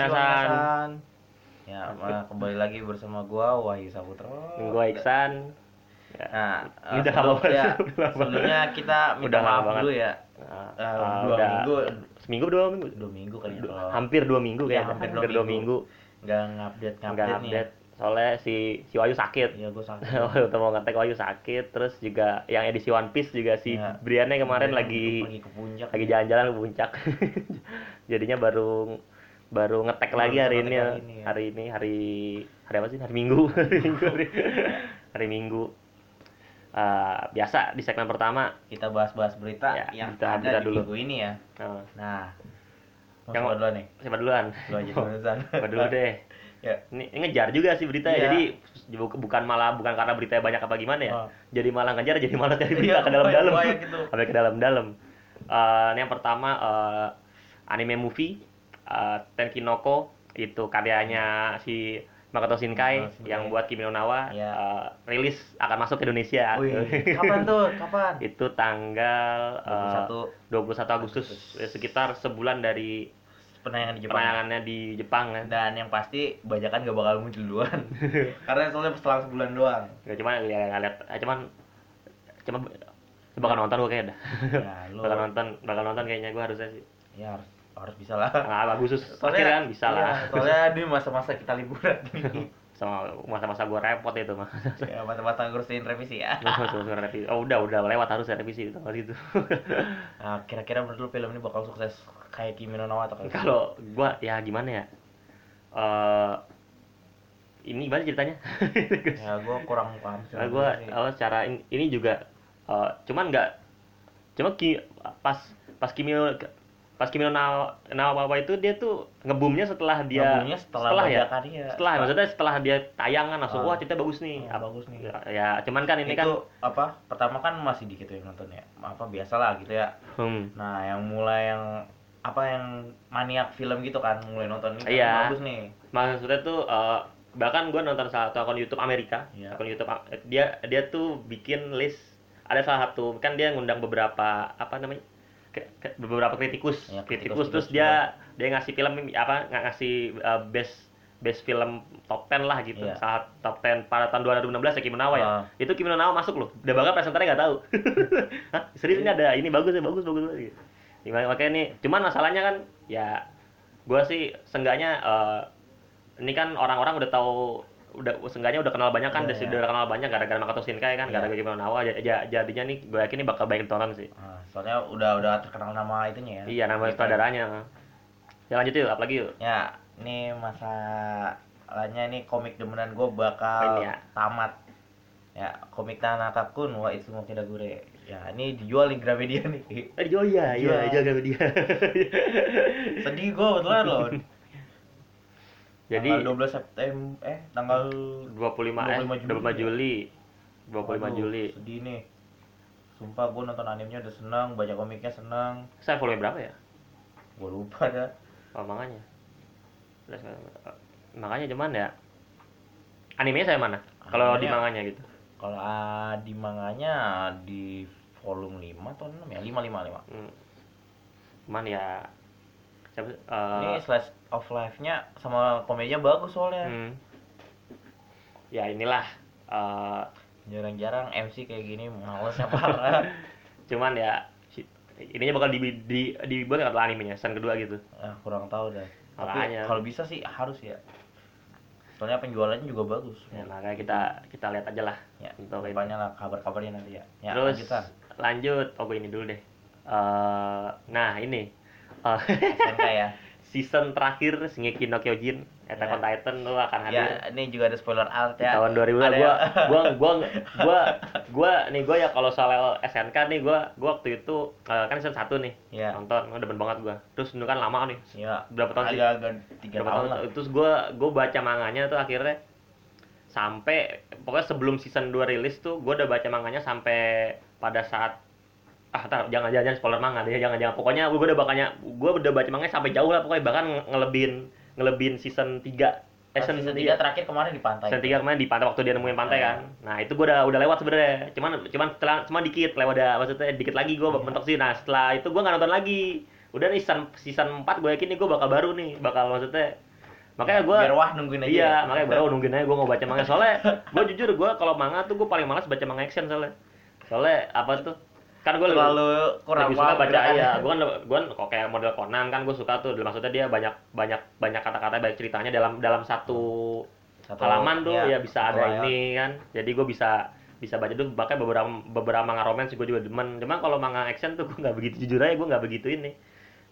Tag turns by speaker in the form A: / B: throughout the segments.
A: Minasan.
B: Ya, ma- kembali lagi bersama gua Wahyu Saputra.
A: Gua Iksan. Ya.
B: Nah,
A: Ini udah
B: sebelum-
A: lama
B: ya,
A: banget,
B: sebelumnya kita minta
A: Udah lama
B: maaf
A: banget.
B: dulu ya.
A: Nah, ah,
B: dua
A: udah
B: minggu,
A: seminggu dua minggu.
B: dua minggu kali ya. Kalau
A: hampir dua minggu
B: Iya,
A: kayaknya.
B: hampir
A: hampir,
B: dua
A: minggu.
B: nggak ngupdate
A: Nggak
B: ngupdate nih. ya.
A: update. Soalnya si si Wayu sakit.
B: Iya, gua sakit.
A: Waktu mau ngetek Wayu sakit, terus juga yang edisi One Piece juga si
B: Iya.
A: Briannya kemarin
B: Iya,
A: lagi
B: pergi ke puncak.
A: lagi jalan-jalan ke puncak. Jadinya baru baru ngetek
B: Baru
A: lagi hari ini ya.
B: hari ini ya.
A: Hari ini hari hari apa sih? Hari Minggu. hari Minggu. Hari, hari Minggu. Eh, biasa di segmen pertama
B: Kita bahas-bahas berita
A: Ya,
B: yang
A: berita-
B: ada
A: berita
B: di
A: dulu.
B: minggu ini ya.
A: eh,
B: Nah,
A: Yang-
B: coba dulu nih.
A: siapa duluan?
B: Lu aja duluan.
A: Siapa dulu deh.
B: Ya.
A: Ini ini ngejar juga sih berita ya.
B: Iya.
A: Jadi bu- bukan malah bukan karena beritanya banyak apa gimana ya.
B: Oh.
A: Jadi malah ngejar jadi malah cari berita ke dalam-dalam.
B: gitu.
A: Sampai ke dalam-dalam. Eh, ini yang pertama eh, anime movie eh, Tenkinoko itu karyanya si Makoto Shinkai
B: Shinkai.
A: yang buat Kimi no Nawa
B: Iya.
A: eh, rilis akan masuk ke Indonesia.
B: Wih, kapan tuh? Kapan?
A: itu tanggal eh,
B: 21
A: 21 Agustus eh, sekitar sebulan dari
B: penayangan di Jepang.
A: penayangannya di Jepang kan.
B: Dan yang pasti bajakan gak bakal muncul duluan. Karena soalnya setelah sebulan doang.
A: Ya cuma ya lihat, eh, cuman cuma bakal nonton gue kayaknya dah.
B: Ya,
A: bakal nonton, bakal nonton kayaknya gue harusnya sih.
B: ya harus harus bisa lah.
A: Nah, Agustus akhir kan bisa
B: iya,
A: lah.
B: Soalnya di masa-masa kita liburan.
A: Sama masa-masa gue repot itu mah.
B: ya, masa-masa ngurusin revisi ya.
A: Masa-masa revisi. Oh udah udah lewat harusnya revisi itu itu.
B: Nah, kira-kira menurut lu film ini bakal sukses kayak Kimi no Nawa atau
A: Kalau gue ya gimana ya? Eh ini gimana ceritanya?
B: Ya, gua kurang paham sih.
A: Nah, gue oh, secara in- ini juga eh, cuman nggak cuma ki, pas pas Kimi pas Kimi no Nawa, Nawa itu dia tuh ngebumnya setelah dia
B: Ngebumnya setelah
A: ya
B: Bajakan, iya.
A: setelah maksudnya setelah dia tayangan langsung
B: Ah.
A: wah cerita bagus nih
B: Ah, bagus nih.
A: ya, ya, cuman kan ini
B: itu
A: kan
B: apa? Pertama kan masih dikit yang nonton ya. Apa biasa lah gitu ya.
A: hmm,
B: Nah, yang mulai yang apa yang maniak film gitu kan mulai nonton ini kan
A: Iya.
B: bagus nih.
A: maksudnya tuh eh, bahkan gue nonton salah satu akun YouTube Amerika
B: Iya.
A: akun YouTube eh, dia dia tuh bikin list ada salah satu kan dia ngundang beberapa apa namanya beberapa kritikus.
B: Ya,
A: kritikus
B: kritikus
A: terus dia dia ngasih film apa nggak ngasih uh, best best film top 10 lah gitu.
B: Iya.
A: saat top 10 pada tahun 2016 ya Kimi no Nawa ya.
B: Ah.
A: itu Kimi no Nawa masuk loh. Udah bakal presenternya nggak tahu. Hah, serius ini ada ini bagus ya bagus bagus, bagus. Gitu. Gimana, makanya ini cuman masalahnya kan ya gua sih senggaknya eh, ini kan orang-orang udah tahu udah senggaknya udah kenal banyak kan
B: Iya,
A: udah,
B: iya.
A: udah kenal banyak gara-gara Makoto Shinkai kan
B: Iya.
A: gara-gara Nawa ja- ja- jadinya nih gue yakin ini bakal banyak ditonton sih
B: Nah, soalnya udah udah terkenal nama itunya ya.
A: iya nama
B: Gitu.
A: sutradaranya ya lanjut yuk apalagi yuk
B: Ya, ini masalahnya ini komik demenan gue bakal
A: ini ya.
B: tamat. Ya, komik Tanaka Kun wa Itsumo Kidagure. Ya, ini dijual di Gramedia nih.
A: Eh, oh iya, iya,
B: Jual.
A: jaga dia.
B: Sedih gue betulan loh.
A: Jadi
B: tanggal 12 September eh tanggal
A: 25 eh
B: 25 Juli,
A: 25 Juli. 25
B: Aduh,
A: Juli.
B: Sedih nih. Sumpah gue nonton animenya udah seneng, baca komiknya seneng.
A: Saya volume berapa ya?
B: Gue lupa dah.
A: Oh, makanya. Eh, makanya cuman ya animenya saya mana? Kalau di manganya gitu.
B: Kalau ah, di manganya di volume 5 atau 6 ya? 5 5 5.
A: Hmm. Cuman ya siapa
B: Ini
A: eh,
B: slash of life-nya sama komedinya bagus soalnya.
A: hmm. Ya inilah eh,
B: Jarang-jarang MC kayak gini malesnya parah.
A: cuman ya ininya bakal di, di, dibuat nggak animenya season kedua gitu.
B: ah, kurang tahu dah. Tapi kalau bisa sih harus ya. Soalnya penjualannya juga bagus.
A: Ya, makanya kita kita lihat aja lah.
B: Ya,
A: Untuk
B: depannya lah kabar-kabarnya nanti ya. Ya,
A: Terus
B: lanjut
A: lanjut, oh gue ini dulu deh. Eh, nah ini
B: SNK ya.
A: season terakhir Shingeki no Kyojin Attack
B: Ya.
A: on Titan lu akan hadir
B: Ya, ini juga ada spoiler alert
A: di
B: ya.
A: tahun 2000
B: Ada
A: gua, gua gua gua gua nih gua ya kalau soal SNK nih gua gua waktu itu eh, kan season 1 nih
B: Ya.
A: nonton demen banget gua terus itu kan lama nih
B: Ya,
A: Berapa tahun sih?
B: Tiga
A: Berapa
B: tahun
A: tahun
B: lah.
A: terus gua gua baca manganya tuh akhirnya sampai pokoknya sebelum season 2 rilis tuh gua udah baca manganya sampai pada saat ah tar, jangan jangan spoiler manga deh jangan jangan pokoknya gua udah bakanya gua udah baca manganya sampai jauh lah pokoknya bahkan nge- ngelebihin ngelebihin season 3 eh,
B: Pas season 3 terakhir kemarin di pantai.
A: Season 3 kemarin di pantai waktu dia nemuin pantai
B: Iya.
A: kan. Nah, itu gua udah udah lewat sebenarnya. Cuman cuman setelah cuma dikit lewat ada maksudnya dikit lagi gua
B: Iya.
A: mentok sih. Nah, setelah itu gua nggak nonton lagi. udah nih season season 4 gue yakin nih gue bakal baru nih bakal maksudnya makanya gue
B: biar wah nungguin aja
A: iya
B: ya.
A: makanya baru nungguin aja gue mau baca manga soalnya gue jujur gue kalau manga tuh gue paling malas baca manga action soalnya soalnya apa tuh kan gue
B: terlalu kurang
A: lebih suka baca ya gue kan gue kan kok kayak model Conan kan gue suka tuh. Maksudnya dia banyak banyak banyak kata-kata banyak ceritanya dalam dalam satu
B: Satu-
A: halaman tuh
B: iya,
A: ya bisa ada
B: layar.
A: ini kan. Jadi gue bisa bisa baca tuh. Bahkan beberapa beberapa manga romance gue juga demen. Cuma kalau manga action tuh gue nggak begitu jujur aja gue nggak begitu ini.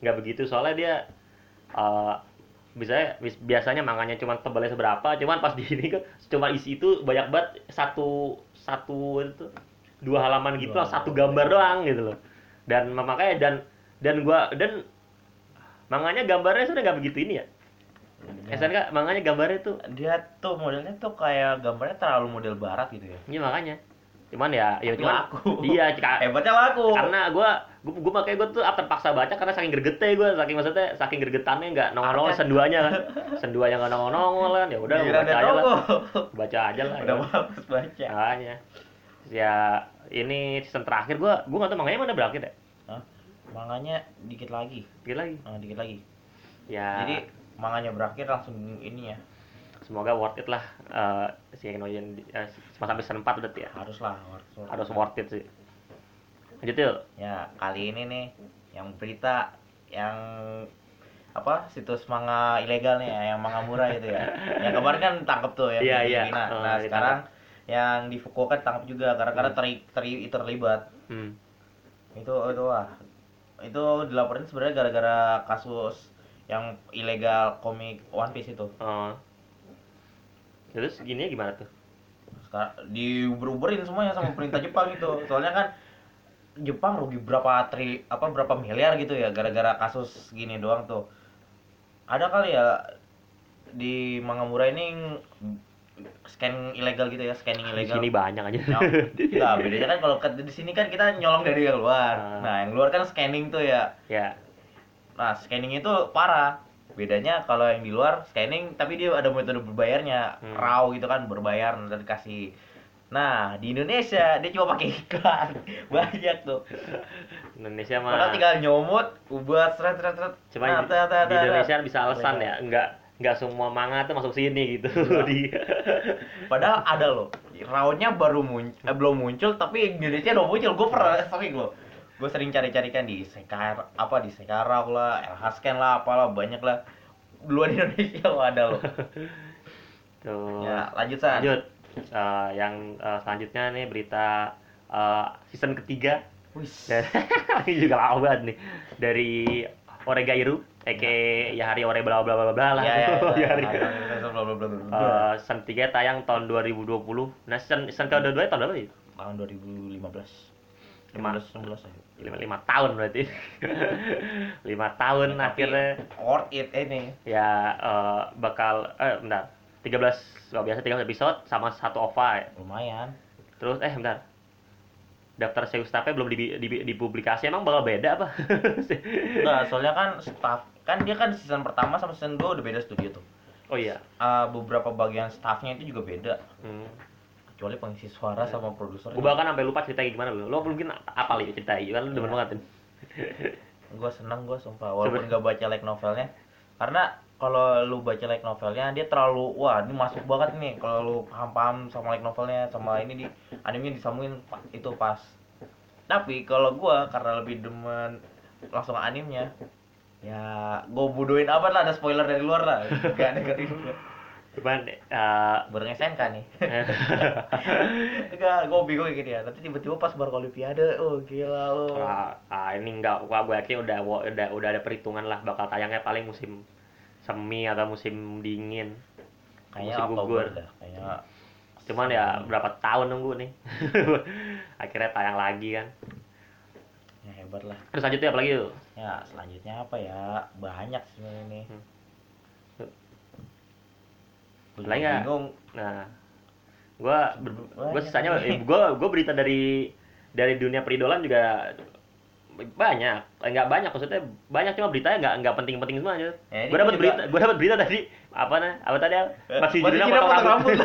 A: Nggak begitu. Soalnya dia eh biasanya bis- biasanya manganya cuma tebalnya seberapa. Cuman pas di ini kan cuma isi itu banyak banget satu satu itu dua halaman gitu
B: Dua
A: lah satu gambar doang gitu loh. Dan makanya dan dan gua dan manganya gambarnya sudah nggak begitu ini ya?
B: Ya.
A: SNK manganya gambarnya tuh?
B: Dia tuh modelnya tuh kayak gambarnya terlalu model barat gitu ya?
A: Ini makanya. Cuman ya ya cuman
B: laku.
A: iya Cika-
B: hebatnya laku.
A: Karena gua gua, gua makanya gua tuh terpaksa baca karena saking gregetnya gua saking maksudnya saking gregetannya nggak nongol-nongol senduanya kan. Senduanya nggak nongol-nongol kan ya udah baca aja lah. baca aja lah
B: udah
A: ya.
B: bagus baca.
A: Makanya ya ini season terakhir gua gua nggak tahu manganya mana berakhir ya?
B: Hah? manganya dikit lagi.
A: Dikit lagi?
B: Ah, dikit lagi.
A: Ya.
B: Jadi manganya berakhir langsung ini ya.
A: Semoga worth it lah eh si Enoyen uh, sampai season 4 berarti ya?
B: Harus lah harus,
A: harus worth it sih. Lanjut yuk.
B: Ya kali ini nih yang berita yang apa situs manga ilegal nih ya, yang manga murah itu ya. Yang kemarin kan tangkap tuh ya
A: Iya,
B: di
A: iya. Oh,
B: nah
A: ditangkap.
B: sekarang yang di Fukuoka tangkap juga karena karena
A: Hmm.
B: teri, teri- terlibat
A: hmm.
B: itu itu wah itu dilaporin sebenarnya gara-gara kasus yang ilegal komik One Piece itu
A: Oh. terus gini gimana tuh
B: sekarang diuber-uberin semuanya sama pemerintah Jepang itu soalnya kan Jepang rugi berapa tri apa berapa miliar gitu ya gara-gara kasus gini doang tuh ada kali ya di Mangamura ini scan ilegal gitu ya scanning
A: di
B: ilegal
A: sini banyak aja
B: Enggak, bedanya kan kalau di sini kan kita nyolong dari yang luar.
A: Ah.
B: Nah, yang luar kan scanning tuh ya.
A: ya
B: Nah, scanning itu parah. Bedanya kalau yang di luar scanning tapi dia ada metode berbayarnya,
A: Hmm.
B: raw gitu kan, berbayar nanti dikasih. Nah, di Indonesia dia cuma pakai iklan. Banyak tuh.
A: Indonesia
B: Padahal
A: mah
B: tinggal nyomot, ubah seret seret seret.
A: cuma
B: Nah,
A: di, di Indonesia bisa alasan ya enggak enggak semua manga tuh masuk sini gitu di
B: Padahal ada loh. Rawnya baru muncul, eh, belum muncul tapi Indonesia udah muncul. Gue pernah sering loh. Gue sering cari-carikan di Sekar apa di Sekarang lah, Elhasken lah, apalah banyak lah. Duluan di Indonesia lo ada loh.
A: tuh
B: Ya, lanjut San.
A: lanjut Eh, yang eh, selanjutnya nih berita eh, season ketiga
B: Wis.
A: Dan ini juga lama banget nih dari Oregairu, Eke Yahari Ore bla bla bla bla lah.
B: Ya, ya, ya. Ada, bla, bla, bla, bla.
A: Eh, season 3 tayang tahun 2020. Nah, season, season kedua tahun berapa sih?
B: Tahun 2015.
A: Lima.
B: 15 16 ya.
A: Lima, lima tahun berarti. lima tahun
B: Tapi
A: akhirnya
B: worth it ini.
A: ya eh, bakal eh bentar. 13 nggak biasa 13 episode sama satu OVA ya.
B: Lumayan.
A: Terus eh bentar. Daftar seus staffnya belum di, di, dipublikasi emang bakal beda apa?
B: Enggak, soalnya kan staff kan dia kan season pertama sama season 2 udah beda studio tuh.
A: oh iya.
B: Ah, beberapa bagian staffnya itu juga beda.
A: Hmm.
B: kecuali pengisi suara sama produser
A: Gue bahkan sampai lupa ceritanya gimana lo. Lo mungkin apa li ceritanya? Kan lu demen
B: Iya.
A: banget kan.
B: gue seneng gue sumpah walaupun gak baca like novelnya karena kalau lu baca like novelnya dia terlalu wah ini masuk banget nih kalau lu paham paham sama like novelnya sama ini di animenya disambungin itu pas tapi kalau gua karena lebih demen langsung animenya ya gue bodohin apa lah ada spoiler dari luar lah gak dengerin gua.
A: Cuman eh
B: bareng SNK nih enggak gue bingung kayak gini ya nanti tiba-tiba pas baru olimpiade oh gila lo
A: ah, ah, ini enggak gua gue yakin udah udah udah ada perhitungan lah bakal tayangnya paling musim semi atau musim dingin.
B: kayaknya
A: musim gugur.
B: dah kayaknya
A: Cuman ya berapa tahun nunggu nih. Akhirnya tayang lagi kan.
B: ya hebat lah
A: Terus lanjutnya apa lagi tuh?
B: Ya selanjutnya apa ya banyak sebenarnya ini
A: Hmm. Nggak?
B: bingung
A: Nah, gua ber- gua sisanya
B: nih.
A: eh, gua gua berita dari dari dunia peridolan juga banyak. Eh, Enggak banyak maksudnya banyak cuma beritanya enggak enggak penting-penting semua aja.
B: Ya,
A: Gua dapat berita gua dapat berita dari apa nih apa tadi Al?
B: Eh,
A: masih
B: Yujuna
A: potong
B: potong
A: rambut,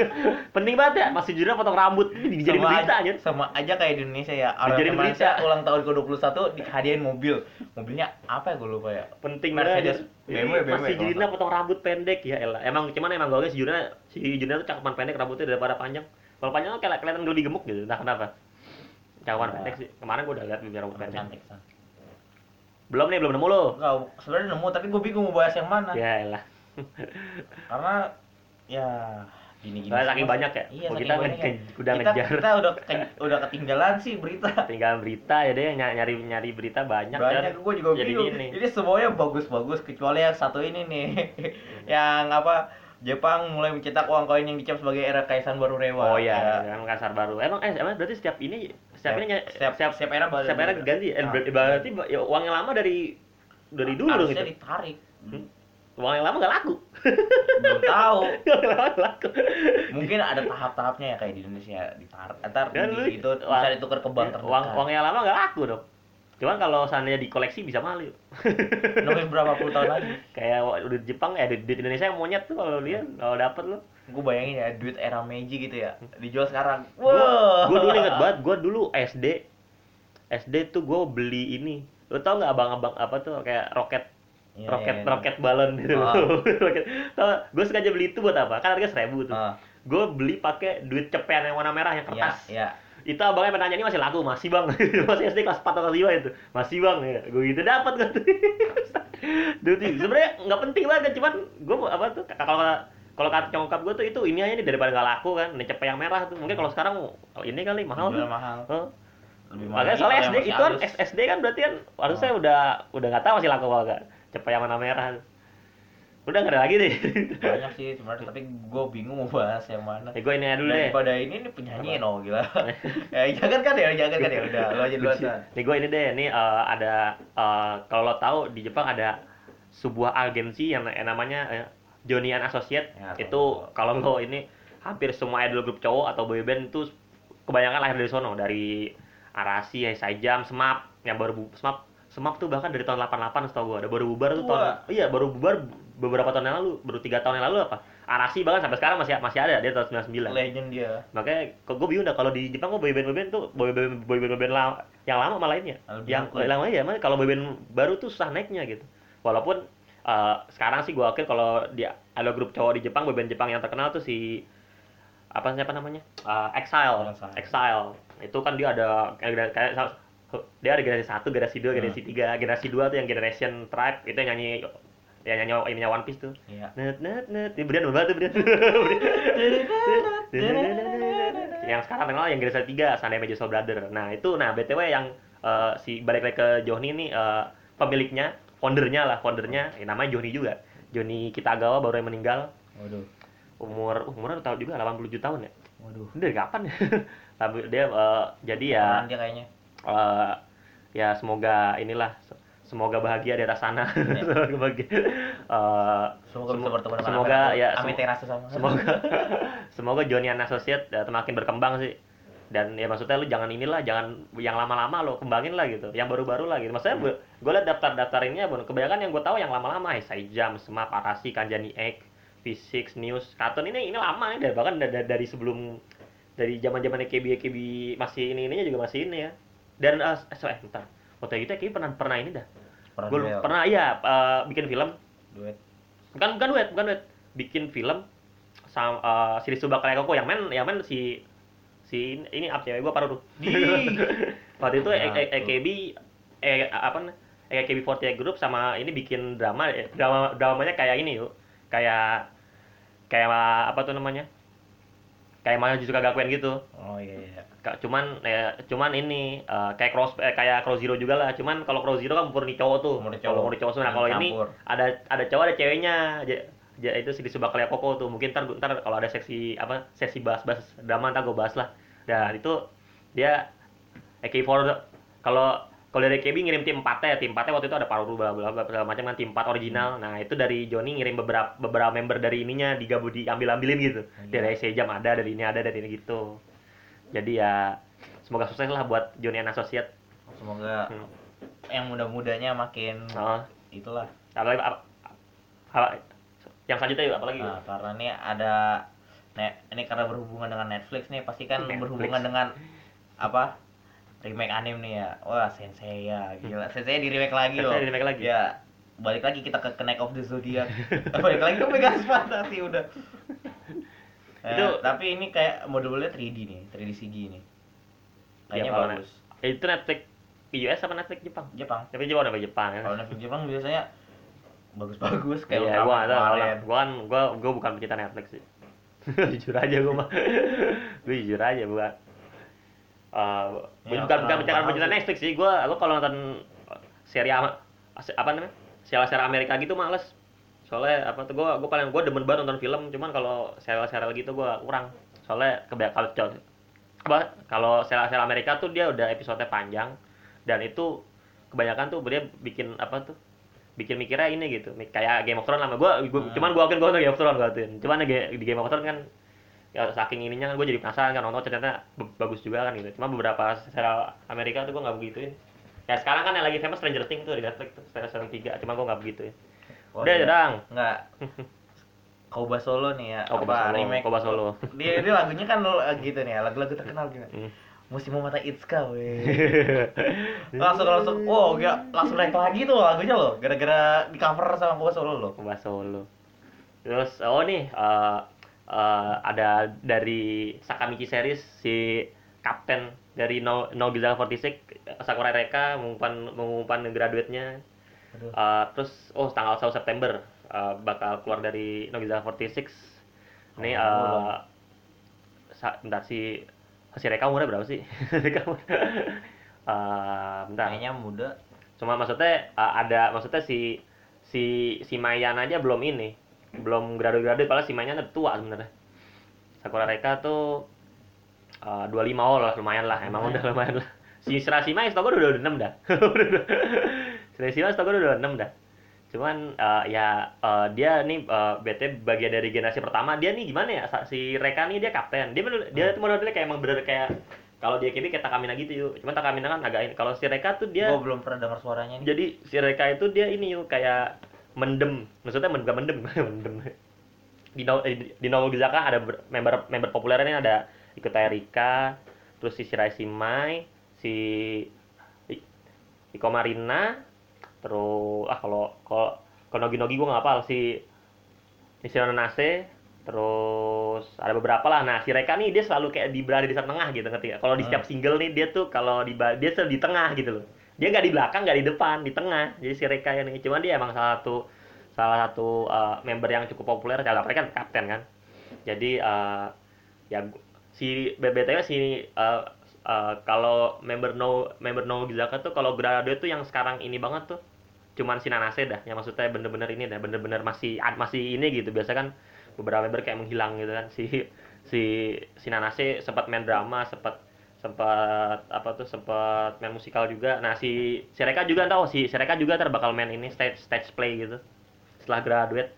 A: penting banget ya masih jujurnya potong rambut. Ini
B: sama
A: berita
B: aja, sama aja kayak di Indonesia ya. Orang Indonesia
A: berita.
B: ulang tahun ke 21 dihadiahin mobil. Mobilnya apa ya gue lupa ya?
A: Penting
B: Mercedes,
A: banget
B: BMW, BMW,
A: masih jujurnya potong rambut pendek. Ya elah emang cuman emang gue si Juna si Juna tuh cakapan pendek rambutnya daripada panjang. Kalau panjang tuh kayak kelihatan lebih gemuk gitu entah kenapa. Cakapan
B: Nah.
A: pendek sih. Kemarin gue udah lihat bibir rambut pendek.
B: cantik
A: belum nih belum nemu lo
B: Enggak, sebenarnya nemu tapi gue bingung mau bahas yang mana.
A: Ya elah
B: karena ya gini-gini
A: Soalnya saking
B: semua.
A: banyak ya?
B: iya
A: Oh,
B: saking
A: kita
B: banyak
A: nge-
B: ya.
A: udah
B: kita,
A: ngejar.
B: kita udah ke- udah ketinggalan sih berita
A: tinggal berita ya deh ny- nyari nyari berita banyak,
B: banyak gue juga
A: Jadi
B: bingung
A: gini.
B: ini semuanya bagus-bagus kecuali yang satu ini nih yang apa Jepang mulai mencetak uang koin yang dicap sebagai era Kaisan baru Rewa
A: oh iya
B: Ya.
A: kasar baru emang eh emang berarti setiap ini setiap ini ny-
B: setiap,
A: setiap
B: setiap era
A: setiap era ganti
B: Nah,
A: berarti, berarti ya, uang yang lama dari dari dulu
B: harusnya
A: gitu
B: ditarik
A: Hmm. Uang yang lama gak laku.
B: Belum tahu.
A: Lama gak laku.
B: Mungkin ada tahap-tahapnya ya kayak di Indonesia ditarik antar
A: Kan lu-
B: di, itu
A: uang-
B: bisa ditukar ke bank terdekat.
A: uang uang yang lama gak laku dong cuman kalau seandainya dikoleksi bisa malu.
B: Nungguin berapa puluh tahun lagi?
A: Kayak di Jepang ya di, di Indonesia yang monyet tuh kalau lihat kalau dapet lo
B: gue bayangin ya duit era Meiji gitu ya dijual sekarang. Wah
A: gua dulu inget banget, gua dulu SD SD tuh gua beli ini. Lo tau nggak abang-abang apa tuh kayak roket
B: Iya,
A: roket
B: iya, iya.
A: roket balon gitu.
B: Ah.
A: roket. Tau gue sengaja beli itu buat apa? Kan harganya seribu tuh.
B: Ah,
A: Gue beli pakai duit cepean yang warna merah yang kertas.
B: iya
A: Itu abangnya penanya ini masih laku, masih bang. masih SD kelas 4 atau 5 itu. Masih bang ya. Gue gitu dapat gue tuh. Sebenarnya nggak penting banget, cuman gue apa tuh kalau kalau kata nyokap gue tuh itu ini aja nih daripada nggak laku kan, ini cepet yang merah tuh. Mungkin kalau sekarang ini kali mahal tuh.
B: mahal
A: Hah?
B: lebih mahal
A: Makanya soalnya SD itu kan SD kan berarti kan harusnya
B: Oh.
A: udah udah nggak tahu masih laku apa enggak. Cepet yang warna merah. Udah nggak ada lagi deh.
B: banyak sih sebenarnya tapi gue bingung mau bahas yang mana
A: ya, gue ini aja dulu deh.
B: daripada ini nih penyanyi no gila ya jangan kan ya jangan kan ya udah lo aja duluan.
A: Nih gue ini deh, ini eh, ada eh, kalau lo tahu di Jepang ada sebuah agensi yang, namanya eh, Johnny and Associate.
B: Ya,
A: itu kalau lo ini hampir semua idol grup cowok atau boyband itu kebanyakan lahir dari sono, dari Arasi, Saijam, Smap yang baru bu- Smap tuh bahkan dari tahun 88 setahu gue, ada baru bubar tuh tahun iya baru bubar beberapa tahun yang lalu, baru tiga tahun yang lalu apa? Arasi bahkan sampai sekarang masih masih ada dia tahun 99
B: legend dia.
A: Makanya kok gue bingung dah kalau di Jepang kok boyband boyband tuh boyband boyband boyband lama, yang lama malah ini ya. Yang
B: ya?
A: lama ya emang kalau boyband baru tuh susah naiknya gitu. Walaupun eh, sekarang sih gue akui kalau di ada grup cowok di Jepang boyband Jepang yang terkenal tuh si apa siapa namanya? Eh, Exile.
B: Exile.
A: Exile. Itu kan dia ada kayak kayak dia ada generasi satu generasi dua
B: Hmm.
A: generasi tiga. Generasi dua tuh yang generation tribe itu yang nyanyi yang nyanyi ininya One Piece tuh.
B: Iya.
A: Net net net. Brian banget tuh Brian yang sekarang terkenal yang generasi tiga Sunday Magic Soul Brother. Nah itu nah btw yang eh, si balik lagi ke Johnny ini eh, pemiliknya foundernya lah foundernya. Ya, namanya Johnny juga. Johnny Kitagawa baru yang meninggal.
B: Waduh.
A: Umur umurnya tahu juga 87 tahun ya?
B: Waduh.
A: Dari kapan ya? Tapi dia eh, jadi ya
B: dia kayaknya
A: eh, ya semoga inilah se- semoga bahagia di atas sana. Semoga bahagia. Eh,
B: semoga bertemu dengan
A: semoga
B: apa
A: ya
B: Terasa sama.
A: semoga semoga Johnny and Associate ya, semakin berkembang sih. Dan ya maksudnya lu jangan inilah jangan yang lama-lama lo kembangin lah gitu yang baru-baru lah gitu. Maksudnya gue gue liat daftar-daftar ini ya kebanyakan yang gue tahu yang lama-lama ya Jam, Smap, Arasi, Kanjani Egg, V6, News, Kartun ini ini lama nih dari bahkan dari, dari sebelum dari zaman-zaman EKB EKB masih ini ininya juga masih ini ya dan eh so, eh bentar. Waktu itu EKB pernah pernah ini dah.
B: Pernah duel.
A: pernah iya eh, bikin film.
B: Duet.
A: Bukan bukan duet bukan duet. Bikin film sama uh, si Rizubak Koko yang main yang main si si ini apa cewek gua paruh tuh. Waktu itu E-
B: tuh.
A: EKB eh apa nih AKB48 Group sama ini bikin drama eh, drama dramanya kayak ini yuk. Kayak kayak apa tuh namanya kayak mana justru Gakuen gitu.
B: Oh iya iya.
A: Cuman ya cuman ini eh, kayak cross eh, kayak cross zero juga lah. Cuman kalau cross zero kan murni cowok tuh.
B: Murni
A: kalau
B: cowok.
A: murni cowok nah kalau ini ada ada cowok ada ceweknya. Ja- itu si disebut kayak koko tuh. Mungkin ntar ntar kalau ada seksi apa sesi bahas-bahas drama ntar gue bahas lah. Dan itu dia AK4 kalau kalau dari KB ngirim tim 4 ya tim 4 waktu itu ada Paruru bla bla bla segala macam kan tim 4 original. Nah itu dari Joni ngirim beberapa beberapa member dari ininya digabung diambil ambilin gitu.
B: Iya.
A: dari Sejam ada dari ini ada dari ini gitu. Jadi ya semoga sukses lah buat Joni and Associate.
B: Semoga
A: Hmm.
B: yang muda-mudanya makin
A: oh,
B: itulah.
A: Apa, apa, apa- yang selanjutnya yuk apalagi
B: Nah, karena ini ada ini karena berhubungan dengan Netflix nih pasti kan
A: Netflix.
B: berhubungan dengan apa remake anime nih ya wah Sensei ya gila Sensei di remake lagi
A: Sensei
B: loh
A: di remake lagi.
B: ya balik lagi kita ke Connect of the Zodiac balik lagi ke Pegasus Fantasi udah Eh,
A: Itu-
B: tapi ini kayak modelnya 3D nih 3D CG nih kayaknya
A: Ya,
B: bagus
A: itu Netflix US apa Netflix Jepang
B: Jepang
A: tapi Jepang apa Jepang ya
B: kalau Netflix Jepang biasanya bagus-bagus kayak
A: Iya, gua nggak tahu
B: kemarin.
A: lah. Gua kan gua gua bukan pecinta Netflix sih. jujur aja gua mah. gua jujur aja bukan. Eh,
B: Ya,
A: bukan bukan
B: mahal
A: pecinta
B: sih.
A: Netflix sih. Gua gua kalau nonton seri apa namanya? Serial-serial Amerika gitu males. Soalnya apa tuh gua gua paling gua demen banget nonton film, cuman kalau serial-serial gitu gua kurang. Soalnya kebanyakan kalau apa kalau serial-serial Amerika tuh dia udah episode panjang dan itu kebanyakan tuh dia bikin apa tuh bikin mikirnya ini gitu kayak Game of Thrones lah gua
B: Hmm.
A: cuman gua akuin gua nonton Game of Thrones akuin cuman di Game of Thrones kan ya saking ininya kan gue jadi penasaran kan nonton ternyata bagus juga kan gitu cuma beberapa serial Amerika tuh gua nggak begituin ya sekarang kan yang lagi famous Stranger Things tuh di Netflix tuh season 3 cuma gua nggak begituin
B: Wah,
A: udah
B: gila.
A: dang
B: Enggak. Koba Solo nih ya.
A: Oh, Koba Solo,
B: remake
A: Koba Solo.
B: Dia dia lagunya kan lo- gitu nih, ya, lagu-lagu terkenal gitu.
A: Hmm.
B: Musim mata Itska weh. langsung langsung wow gila, langsung naik lagi tuh lagunya loh gara-gara di cover sama Koba Solo loh.
A: Koba Solo. Terus oh nih eh, eh, ada dari Sakamichi series si kapten dari No No Gisela 46 Sakura Reka mengumumkan mengumumkan graduate-nya. Eh, terus oh tanggal 1 September eh, bakal keluar dari No Gisela 46. Ini
B: Oh,
A: eh sa- bentar si si Reka umurnya berapa sih? Reka Eh, bentar.
B: Kayaknya muda.
A: Cuma maksudnya uh, ada maksudnya si si si Mayan aja belum ini, belum graduate-graduate padahal si Mayan udah tua sebenarnya. Sakura Reka tuh uh, 25 oh lah lumayan lah, emang
B: Lumayan.
A: udah lumayan lah. Si Shirashima setahu gue udah udah 6 dah. Shirashima setahu gue udah 6 dah. Cuman uh, ya uh, dia nih uh, BT bagian dari generasi pertama dia nih gimana ya si Reka nih dia kapten. Dia bener, dia tuh modelnya kayak emang bener kayak kalau dia KB kayak Takamina gitu yuk. Cuman Takamina kan agak ini. Kalau si Reka tuh dia
B: Gua belum pernah dengar suaranya nih.
A: jadi si Reka itu dia ini yuk kayak mendem. Maksudnya men- bukan mendem mendem. Di no, eh, di, di Nomo Gizaka ada ber- member member populernya ada Ikuta Erika terus si Shirai Shimai si Iko Marina terus ah kalau kalau kalau Nogi Nogi gue nggak hafal si Nishino Nase terus ada beberapa lah. Nah si Reka nih dia selalu kayak di berada di tengah gitu ngerti kalau di
B: Hmm.
A: setiap single nih dia tuh kalau di dia selalu di tengah gitu loh dia nggak di belakang nggak di depan di tengah. Jadi si Reka ini. Cuman dia emang salah satu salah satu uh, member yang cukup populer. Ya apalagi kan kapten kan? Jadi uh, ya si BBTW si uh, uh, kalau member no member no Gizaka tuh kalau graduate tuh yang sekarang ini banget tuh. Cuman si Nanase dah yang maksudnya bener-bener ini dah bener-bener masih masih ini gitu. Biasa kan beberapa member kayak menghilang gitu kan. Si si si Nanase sempat main drama sempat sempat apa tuh sempat main musikal juga. Nah si si Reka juga tahu si si Reka juga ntar bakal main ini stage stage play gitu. Setelah graduate.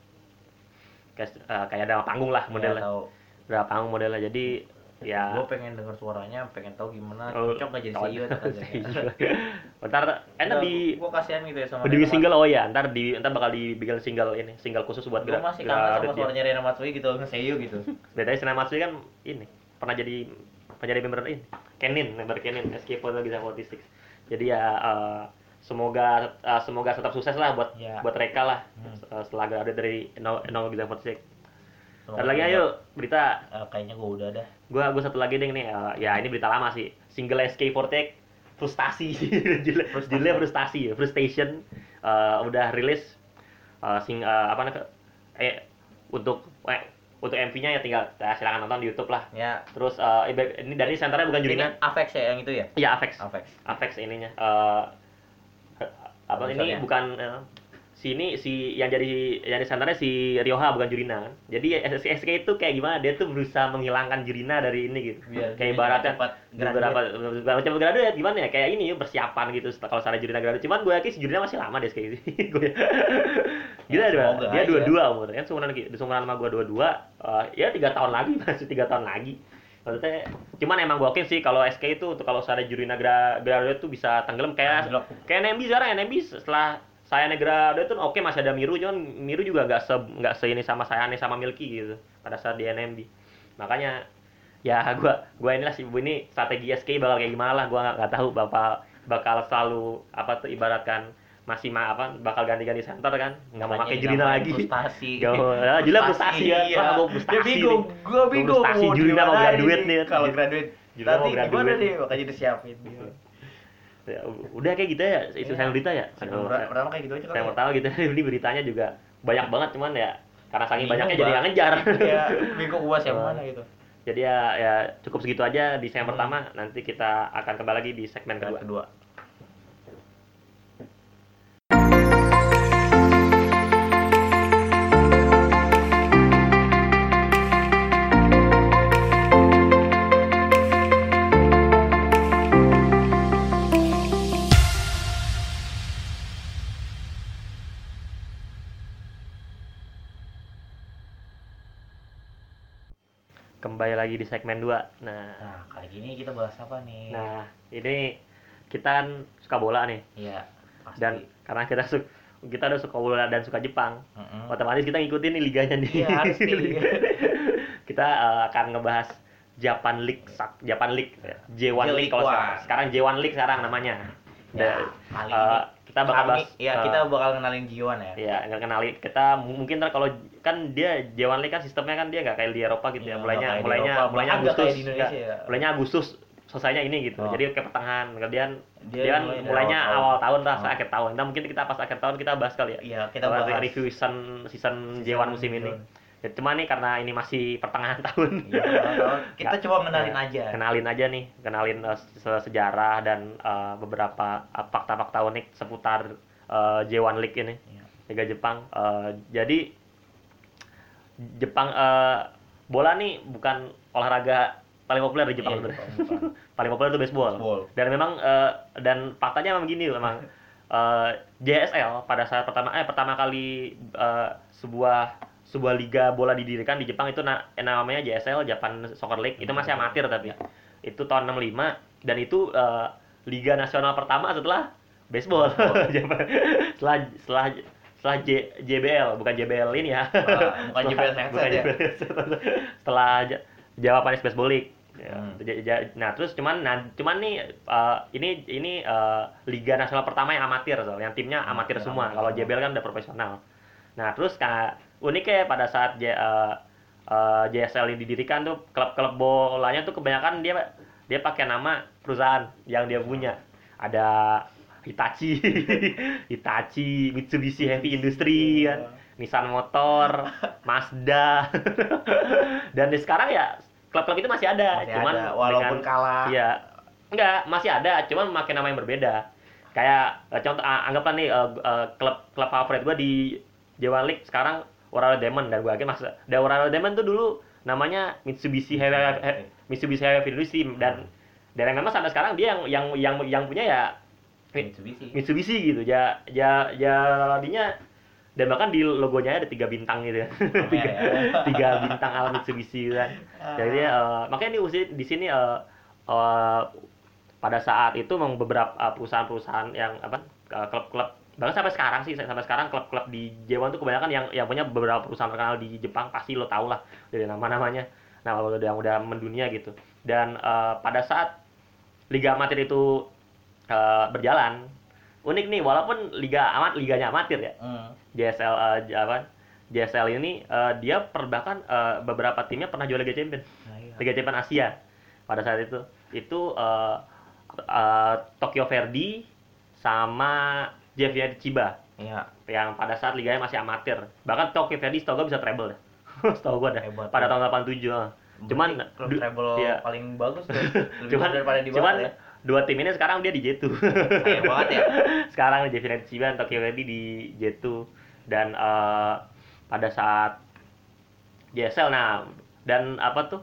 A: Kayak eh, kayak ada panggung lah modelnya.
B: Ya,
A: ada panggung modelnya. Jadi ya.
B: Gue pengen denger suaranya, pengen tahu gimana.
A: Oh,
B: cocok gak jadi. CEO atau kagak.
A: ntar enak di
B: Gue kasihan gitu ya sama
A: di
B: Rena
A: single oh ya ntar di ntar bakal dibikin single ini single khusus buat
B: Gue masih kangen sama
A: ya.
B: suaranya Rena Matsui gitu, nge-seiyu gitu.
A: Bedanya Sena Matsui kan ini pernah jadi pernah jadi member ini Kenin member Kenin SK lagi 46 jadi ya eh, semoga eh, semoga tetap sukses lah buat
B: Ya.
A: buat mereka lah
B: Hmm.
A: eh, setelah graduate dari No No Giza 46
B: Semoga
A: Ada lagi
B: juga.
A: ayo berita
B: Eh, kayaknya gue udah dah.
A: gua gua satu lagi deh nih eh, ya ini berita lama sih single SK48 frustasi judulnya
B: Frustasi.
A: frustasi ya frustration eh, udah rilis eh, sing eh, apa namanya eh untuk eh, untuk MV-nya ya tinggal ya, silakan nonton di YouTube lah
B: Ya.
A: terus iba- ini dari senternya bukan Jurina
B: Ini Avex ya yang itu ya?
A: iya Avex
B: Avex.
A: Avex ininya eh, apa ini bukan eh, si ini si yang jadi yang di senternya si Ryoha bukan Jurina kan? Jadi si SK itu kayak gimana? Dia tuh berusaha menghilangkan Jurina dari ini gitu.
B: Biar
A: kayak ibaratnya beberapa beberapa cepat graduate gimana ya? Kayak ini persiapan gitu kalau sana Jurina graduate. Cuman gue yakin si Jurina masih lama deh kayak gitu gila
B: Ya,
A: dia dia
B: aja.
A: dua dua umur kan seumuran di seumuran sama gue dua dua ya tiga tahun lagi masih tiga tahun lagi. Maksudnya cuman emang gue yakin sih kalau SK itu untuk kalau sana Jurina gra- graduate tuh bisa tenggelam. Kayak kayak NMB sekarang NMB setelah Sayane Grado itu oke masih ada Miru cuman Miru juga nggak se nggak se ini sama Sayane sama Milky gitu pada saat di NMD makanya ya gua gua inilah sih Bu, ini strategi SK bakal kayak gimana lah gua nggak tahu bakal bakal selalu apa tuh ibaratkan masih ma apa bakal ganti-ganti center kan nggak mau pakai Jurina lagi
B: frustasi
A: Gak mau, ya, Jurina frustasi ya.
B: iya.
A: Wah,
B: Dia
A: frustasi
B: bingung, gua bingung
A: frustasi,
B: mau
A: Jurina mau graduate nih.
B: Kalau graduate,
A: Jurina mau
B: nanti gimana
A: graduate.
B: nih? Makanya disiapin.
A: Ya, udah kayak gitu ya itu
B: Iya.
A: saya berita ya
B: Yang
A: Aduh,
B: pertama- kayak gitu aja
A: yang
B: kan.
A: pertama gitu ini beritanya juga banyak banget cuman ya karena saking
B: Bingung,
A: banyaknya jadi nggak ngejar
B: Iya, bingung uas yang mana gitu.
A: jadi ya ya cukup segitu aja di segmen
B: Hmm.
A: pertama nanti kita akan kembali lagi di segmen
B: Yang
A: kedua
B: kedua.
A: Lagi di segmen 2 nah.
B: Nah, kali ini kita bahas apa nih?
A: nah ini kita kan suka bola nih.
B: Iya, pasti.
A: dan karena kita su kita udah suka bola dan suka Jepang
B: Mm-mm.
A: otomatis kita ngikutin nih liganya nih.
B: Iya, harus nih.
A: kita eh, akan ngebahas Japan League Sak- Japan League. J1 League kalau sekarang. Sekarang J1 League sekarang namanya.
B: Ya,
A: Dan,
B: ini
A: kita bakal
B: Kami-
A: bahas
B: ya
A: eh,
B: kita bakal kenalin Jiwan ya.
A: ya nggak kenalin. Kita mungkin ntar kalau kan dia J1 League kan sistemnya kan dia nggak kayak di Eropa gitu
B: Iya,
A: ya mulainya
B: di
A: mulainya
B: Eropa,
A: mulainya
B: nggak
A: Agustus
B: kayak di Indonesia ya.
A: mulainya Agustus selesainya ini gitu.
B: Oh.
A: jadi ke pertengahan. Kemudian
B: Dia
A: dia, kan
B: mulai
A: mulainya
B: awal tahun.
A: awal tahun lah
B: Oh.
A: akhir tahun. Nah mungkin kita pas akhir tahun kita bahas kali ya.
B: Iya, kita
A: Bahas. review season season J1 musim ini ya, cuma nih karena ini masih pertengahan tahun
B: tahu. kita coba kenalin
A: ya,
B: aja.
A: kenalin aja nih kenalin se- sejarah dan eh, beberapa eh, fakta-fakta unik seputar eh, J1 League ini
B: Iya.
A: Liga Jepang Eh, jadi Jepang eh, bola nih bukan olahraga paling populer di Jepang
B: Iya,
A: sebenarnya. paling populer itu baseball.
B: Baseball.
A: dan memang eh, dan faktanya memang gini memang eh, JSL pada saat pertama eh pertama kali eh, sebuah sebuah liga bola didirikan di Jepang itu na- namanya JSL Japan Soccer League. Itu masih amatir tapi. Itu tahun 65 dan itu eh, liga nasional pertama setelah baseball. Japan- setelah setelah setelah J, JBL bukan JBL ini ya.
B: Ah, bukan JBL headset
A: bukan
B: ya?
A: JBL setelah J- Japanese Baseball League. Ya,
B: Hmm.
A: nah terus cuman nah, cuman nih eh, ini ini eh, liga nasional pertama yang amatir soal. Yang timnya
B: Hmm,
A: amatir semua. kalau. JBL kan udah profesional nah terus ka, uniknya pada saat J, eh, eh, JSL ini didirikan tuh klub-klub bolanya tuh kebanyakan dia dia pakai nama perusahaan yang dia punya. Ada Hitachi Hitachi Mitsubishi Heavy Industry kan. Nissan Motor, Mazda, dan di sekarang ya klub-klub itu masih ada,
B: Masih
A: cuman
B: ada, walaupun
A: dengan-
B: kalah.
A: Iya, enggak masih ada, cuman pakai nama yang berbeda. Kayak eh, contoh, ah, anggaplah nih eh, eh, klub klub favorit gue di J1 League sekarang Orlando Diamond. Dan gue yakin mas, dan Orlando Diamond tuh dulu namanya Mitsubishi Heavy Mitsubishi Heavy Industry dan dan memang sampai sekarang dia yang yang yang yang punya ya
B: Mitsubishi.
A: Mitsubishi gitu. Ya ya ya tadinya dan bahkan di logonya ada tiga bintang gitu ya. Tiga,
B: ya.
A: tiga bintang ala Mitsubishi gitu kan. Jadi eh, makanya di usi- di sini eh, eh, pada saat itu memang beberapa perusahaan-perusahaan yang apa klub-klub bahkan sampai sekarang sih sampai sekarang klub-klub di J1 tuh kebanyakan yang yang punya beberapa perusahaan terkenal di Jepang pasti lo tau lah dari nama-namanya. Nah kalau udah yang udah mendunia gitu. Dan eh, pada saat liga amatir itu eh, berjalan unik nih walaupun liga amat liganya amatir ya.
B: Hmm.
A: JSL eh, j- apa JSL ini eh, dia per bahkan eh, beberapa timnya pernah juara Liga Champion.
B: Nah, iya.
A: Liga Champion Asia pada saat itu. Itu eh, eh, Tokyo Verdy sama JVR Chiba
B: Iya.
A: yang pada saat liganya masih amatir bahkan Tokyo Verdy setahu gue bisa treble dah setahu gue dah
B: Hebat,
A: pada
B: ya.
A: tahun 87 ah. cuman
B: Berarti klub
A: du-
B: treble
A: iya.
B: paling bagus tuh.
A: Cuman
B: daripada di
A: cuman
B: bawah ya.
A: dua tim ini sekarang dia di J2
B: Sayang banget ya.
A: sekarang JV Chiba dan Tokyo Verdy di J2 dan eh, pada saat JSL nah dan apa tuh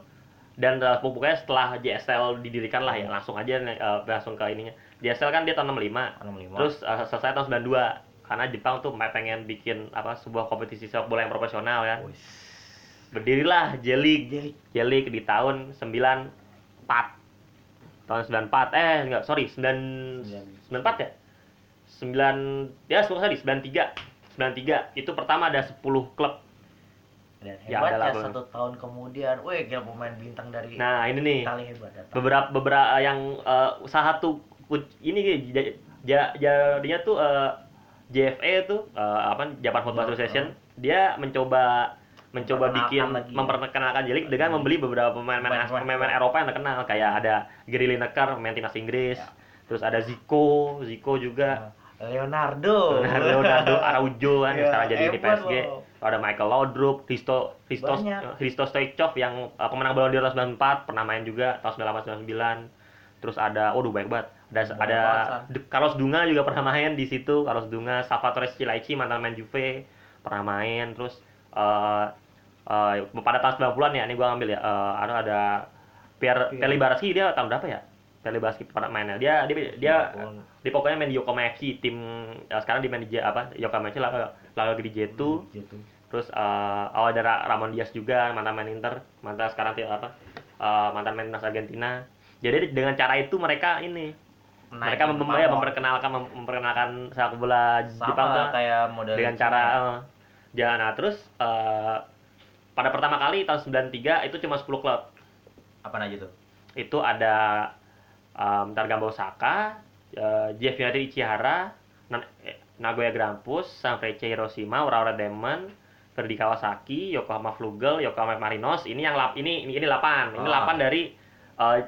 A: dan eh, pokoknya setelah JSL didirikan lah ya langsung aja eh, langsung ke ininya JSL kan dia tahun 65
B: 65.
A: terus eh, selesai tahun 92 karena Jepang tuh pengen bikin apa sebuah kompetisi sepak bola yang profesional kan?
B: Wis.
A: berdirilah J-League
B: Jadi
A: J-League di tahun 94 tahun 94 eh enggak sorry 9 94 ya? Sembilan ya sepuluh tadi sembilan tiga. Sembilan tiga. Itu pertama ada 10 klub.
B: Dan
A: Ya,
B: hebat ya,
A: apa?
B: satu tahun kemudian, wih gila pemain bintang dari
A: nah ini nih.
B: Hebat datang.
A: beberapa beberapa yang eh, salah satu ini ja- ja- jadinya tuh eh, JFA tuh eh, apa Japan Football
B: Oh,
A: Association dia mencoba mencoba bikin
B: lagi.
A: memperkenalkan J-League dengan
B: Hmm.
A: membeli beberapa pemain-pemain pemain Eropa yang terkenal kayak ada Gary Lineker pemain timnas Inggris
B: Ya.
A: terus ada Zico Zico juga
B: Leonardo.
A: Leonardo Araujo kan
B: Ya,
A: sekarang jadi di PSG
B: loh.
A: ada Michael Laudrup Hristo
B: Banyak.
A: Hristo Stoichkov yang uh, pemenang Ballon d'Or tahun 94 pernah main juga tahun 98 99 terus ada waduh banyak banget ada ada Carlos Dunga juga pernah main di situ. Carlos Dunga Salvatore Scilacci mantan main Juve pernah main. Terus uh, uh, pada tahun 90-an ya ini gua ngambil ya uh, ada ada Pierre
B: Pierre.
A: Pierre Libarski dia tahun berapa ya? Pierre Libarski pernah mainnya dia dia dia
B: Walaupun
A: di pokoknya main di Yokohama FC tim ya sekarang di main di apa Yokohama FC lalu lalu di J2
B: gitu.
A: terus eh awal ada Ramon Diaz juga mantan main Inter. Mantan sekarang apa eh, mantan main Argentina. Jadi dengan cara itu mereka ini
B: Naik
A: mereka mem- ya, memperkenalkan mem- memperkenalkan sepak bola
B: sama
A: Jepang tuh
B: kayak model
A: dengan cara eh, jangan nah terus eh, pada pertama kali tahun 93 itu cuma 10 klub
B: apa aja tuh?
A: itu ada um, Targamba Osaka, uh, JF United Ichihara, Na- eh, Nagoya Grampus, Sanfrecce Hiroshima, Urawa Demon, Verdi Kawasaki, Yokohama Flugel, Yokohama Marinos. Ini yang lap ini ini, ini 8. Ini. 8 dari uh,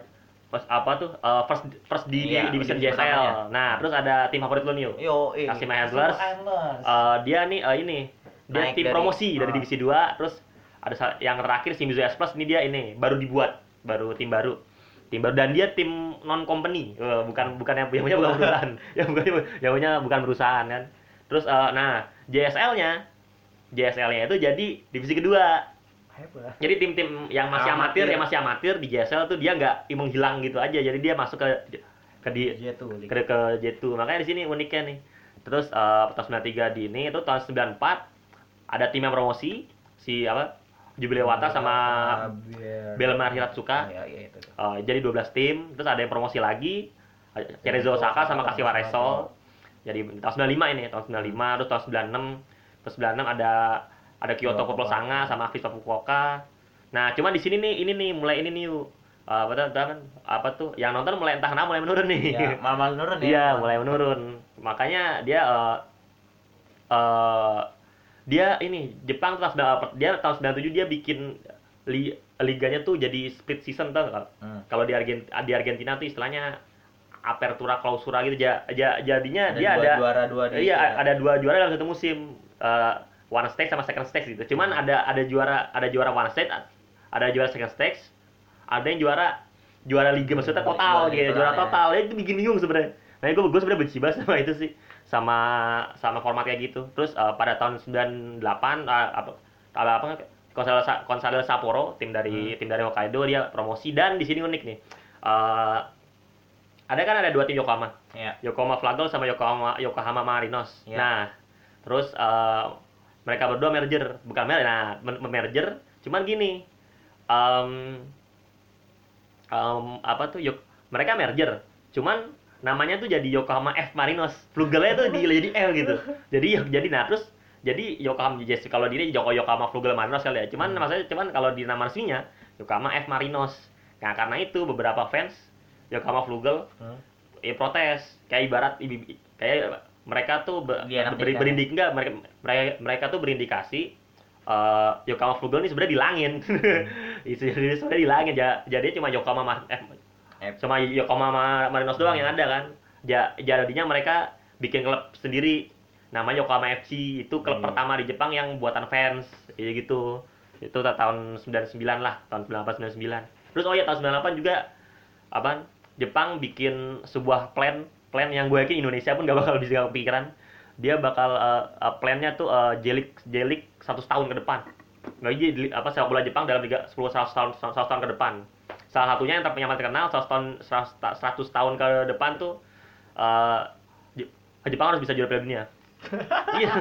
A: pas- apa tuh? uh, first first di
B: Iya,
A: division
B: divisi
A: JSL.
B: pertamanya.
A: Nah, terus ada tim favorit lu nih.
B: Yo, eh.
A: Kashima Antlers.
B: Antlers.
A: Uh, dia nih uh, ini dia
B: Naik
A: tim
B: dari-
A: promosi dari
B: ah.
A: divisi 2 terus ada yang terakhir Shimizu S Plus ini dia ini baru dibuat baru tim baru tim baru dan dia tim non company Eh, bukan bukan yang yang punya bukan perusahaan yang bukan yang punya bukan perusahaan kan terus eh, nah JSL-nya JSL-nya itu jadi divisi kedua
B: Hebat.
A: jadi tim-tim yang masih amatir
B: Amatir.
A: yang masih amatir di JSL tuh dia nggak menghilang gitu aja jadi dia masuk ke ke di
B: Dia tuh.
A: ke, ke J2 makanya di sini uniknya nih terus eh, tahun 93 di ini itu tahun 94 ada tim yang promosi si apa Jubilewata sama Belmar Hiratsuka
B: Ya, ya itu.
A: Eh, jadi 12 tim terus ada yang promosi lagi Cerezo Osaka sama Kashiwa Reysol jadi tahun 95 ini tahun 95 terus tahun 96 terus 96 ada ada Kyoto Poplo Sanga sama Avispa Fukuoka nah cuman di sini nih ini nih mulai ini nih yuk. Eh, apa tuh apa, apa tuh yang nonton mulai entah kenapa mulai menurun nih
B: Ya, malah menurun ya.
A: Iya, mulai menurun. Makanya dia eh eh, dia ini Jepang tahun dia tahun 97 dia bikin li- liganya tuh jadi split season tuh kalau
B: Hmm.
A: kalau di Argentina di Argentina tuh istilahnya apertura clausura gitu ja, ja- jadinya
B: Ada
A: dia
B: dua
A: ada
B: juara dua
A: iya
B: ya.
A: ada dua juara dalam satu musim Eh, one stage sama second stage gitu cuman ada ada juara ada juara one stage ada juara second stage ada yang juara juara liga maksudnya total gitu juara
B: ya.
A: total ya itu bikin bingung sebenarnya nah gue gue sebenarnya benci banget sama itu sih sama sama format kayak gitu terus eh, pada tahun 98 eh, apa apa Consadole, Sa- Consadole Sapporo tim dari
B: Hmm.
A: tim dari Hokkaido dia promosi dan di sini unik nih Eh, ada kan ada dua tim Yokohama
B: Ya.
A: Yokohama Flagel sama Yokohama Yokohama Marinos.
B: Ya.
A: Nah, terus eh, mereka berdua merger, bukan merger, nah merger. Cuman gini, em, em, apa tuh? Yok, mereka merger. Cuman namanya tuh jadi Yokohama F Marinos. Flugelnya tuh di jadi L gitu. Jadi jadi nah terus jadi Yokohama JS kalau di ini Joko Yokohama Flugel Marinos kali ya. Cuman
B: Hmm.
A: maksudnya cuman kalau di nama resminya Yokohama F Marinos. Nah, karena itu beberapa fans Yokohama Flugel
B: Hmm.
A: ya protes kayak ibarat kayak mereka tuh be,
B: Dia anak
A: beri,
B: ikan.
A: berindik enggak mereka, mereka mereka tuh berindikasi eh Yokohama Flugel ini sebenarnya dilangin itu jadi sebenarnya dilangin ja- jadi cuma Yokohama Mar- eh,
B: F.
A: cuma Yokohama Ma- Marinos doang yang ada kan. Ja, jadinya mereka bikin klub sendiri. Namanya Yokohama FC itu klub
B: Hmm.
A: pertama di Jepang yang buatan fans kayak gitu. Itu ta- tahun 99 lah tahun 98 99 terus oh ya tahun 98 juga apa Jepang bikin sebuah plan plan yang gue yakin Indonesia pun gak bakal bisa kepikiran. Dia bakal uh, uh, plannya tuh uh, jelik jelik 100 tahun ke depan. Nggak jelik- apa sepak bola Jepang dalam tiga 10 100 tahun 100 tahun ke depan. Salah satunya yang yang terkenal 100 tahun 100, ta- 100 tahun ke depan tuh uh, Je- Jepang harus bisa juara Piala Dunia. Iya.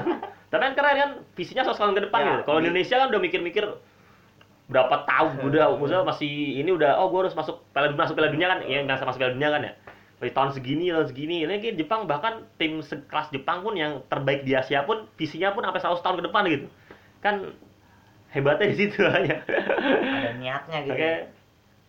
A: Tapi kan keren kan visinya 100 tahun ke depan
B: Ya,
A: gitu. Kalau
B: di-
A: Indonesia kan udah mikir-mikir berapa tahun udah maksudnya masih ini udah oh gue harus masuk Piala Dunia masuk Piala Dunia kan ya nggak masuk Piala Dunia kan ya di tahun segini tahun segini. Ini kayak Jepang bahkan tim sekelas Jepang pun yang terbaik di Asia pun visinya pun sampai 100 tahun ke depan gitu. Kan hebatnya di situ. Hanya
B: ada niatnya gitu.
A: Oke.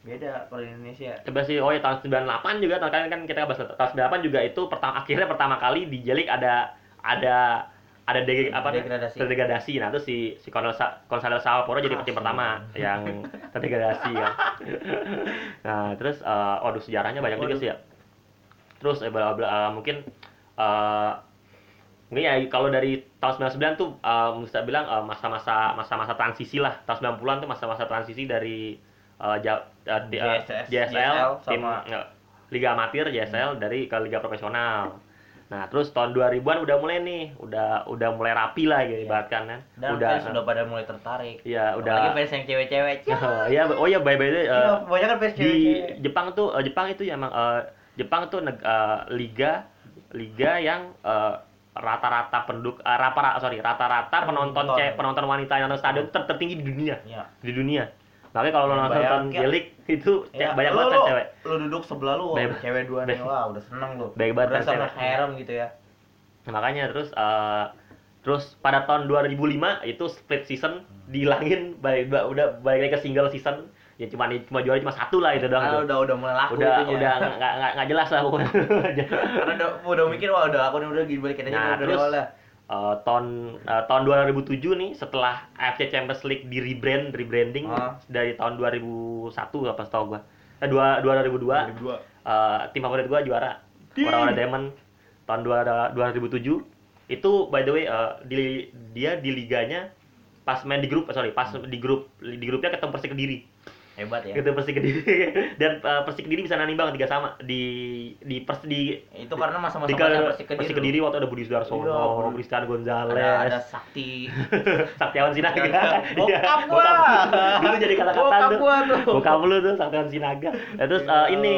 B: Beda kalau di Indonesia.
A: Coba sih oh ya tahun 98 juga tahun kan kan kita bahas tahun 98 juga itu pertama akhirnya pertama kali di Jelik ada ada ada de, apa
B: Degradasi.
A: terdegradasi. Nah terus si si Gonzalo Sapporo jadi tim pertama yang terdegradasi kan. Nah terus eh waduh sejarahnya banyak juga sih ya terus eh, bla bla eh, mungkin eh mungkin ya kalau dari tahun 99 tuh eh, bisa bilang eh, masa-masa masa-masa transisi lah. Tahun 90-an tuh masa-masa transisi dari ja- di- eh,
B: JSS,
A: JSL,
B: JSL
A: tim
B: sama-
A: eh, liga amatir JSL dari ke liga profesional. Nah terus tahun 2000-an udah mulai nih udah udah mulai rapi lah gitu
B: Iya.
A: ibaratkan kan.
B: Dan
A: udah
B: fans sudah pada mulai tertarik.
A: Iya,
B: Apalagi
A: udah
B: fans yang cewek-cewek.
A: Ya oh ya by by the way, eh,
B: Iya, banyak kan fans
A: di
B: cewek-cewek.
A: Jepang tuh eh, Jepang itu ya emang eh, Jepang tuh neg- eh, liga liga yang eh, rata-rata penduduk eh, rata sorry rata-rata penonton
B: Penonton.
A: cewek penonton wanita yang nonton stadion ter- tertinggi di dunia.
B: Iya.
A: di dunia. Makanya kalau lo nonton. Jelik itu
B: Ya,
A: banyak banget cewek.
B: lu duduk sebelah
A: Baik-
B: cewek dua nih
A: baik-
B: wah udah seneng lu
A: baik banget
B: naik harem gitu ya.
A: Makanya terus eh, terus pada tahun 2005 itu split season dihilangin balik udah balik lagi ke single season ya cuma cuma juara cuma satu lah itu doang
B: Ah,
A: tuh.
B: udah udah mulai laku
A: udah
B: itunya.
A: udah nggak nggak nggak jelas lah pokoknya
B: karena udah udah mikir wah udah nih udah gini balikin aja
A: Nah,
B: udah
A: terus-
B: lah
A: Eh, tahun eh, tahun 2007 nih setelah AFC Champions League di rebrand rebranding
B: Ah.
A: dari tahun 2001 apa setahu gua eh, dua 2002
B: dua
A: eh, tim favorit gua juara
B: Tim.
A: orang-orang Diamond tahun dua- 2007 itu by the way eh, di dia di liganya pas main di grup sorry pas di grup di grupnya ketemu Persik Kediri
B: hebat ya
A: ketemu Persik Kediri dan eh, Persik Kediri bisa nanimbang tiga sama di di pers di
B: itu karena masa-masa
A: di
B: masa
A: Persik
B: Persik Kediri
A: Kediri waktu ada Budi
B: Iya,
A: Sudarsono, Cristian Gonzalez,
B: ada ada sakti
A: Saktiawan Sinaga.
B: Bokap
A: Iya,
B: gua.
A: bokap. Dulu jadi kata-kata
B: Bokap
A: tuh.
B: gua tuh.
A: Bokap lu tuh Saktiawan Sinaga. Nah, terus
B: Iya.
A: eh, ini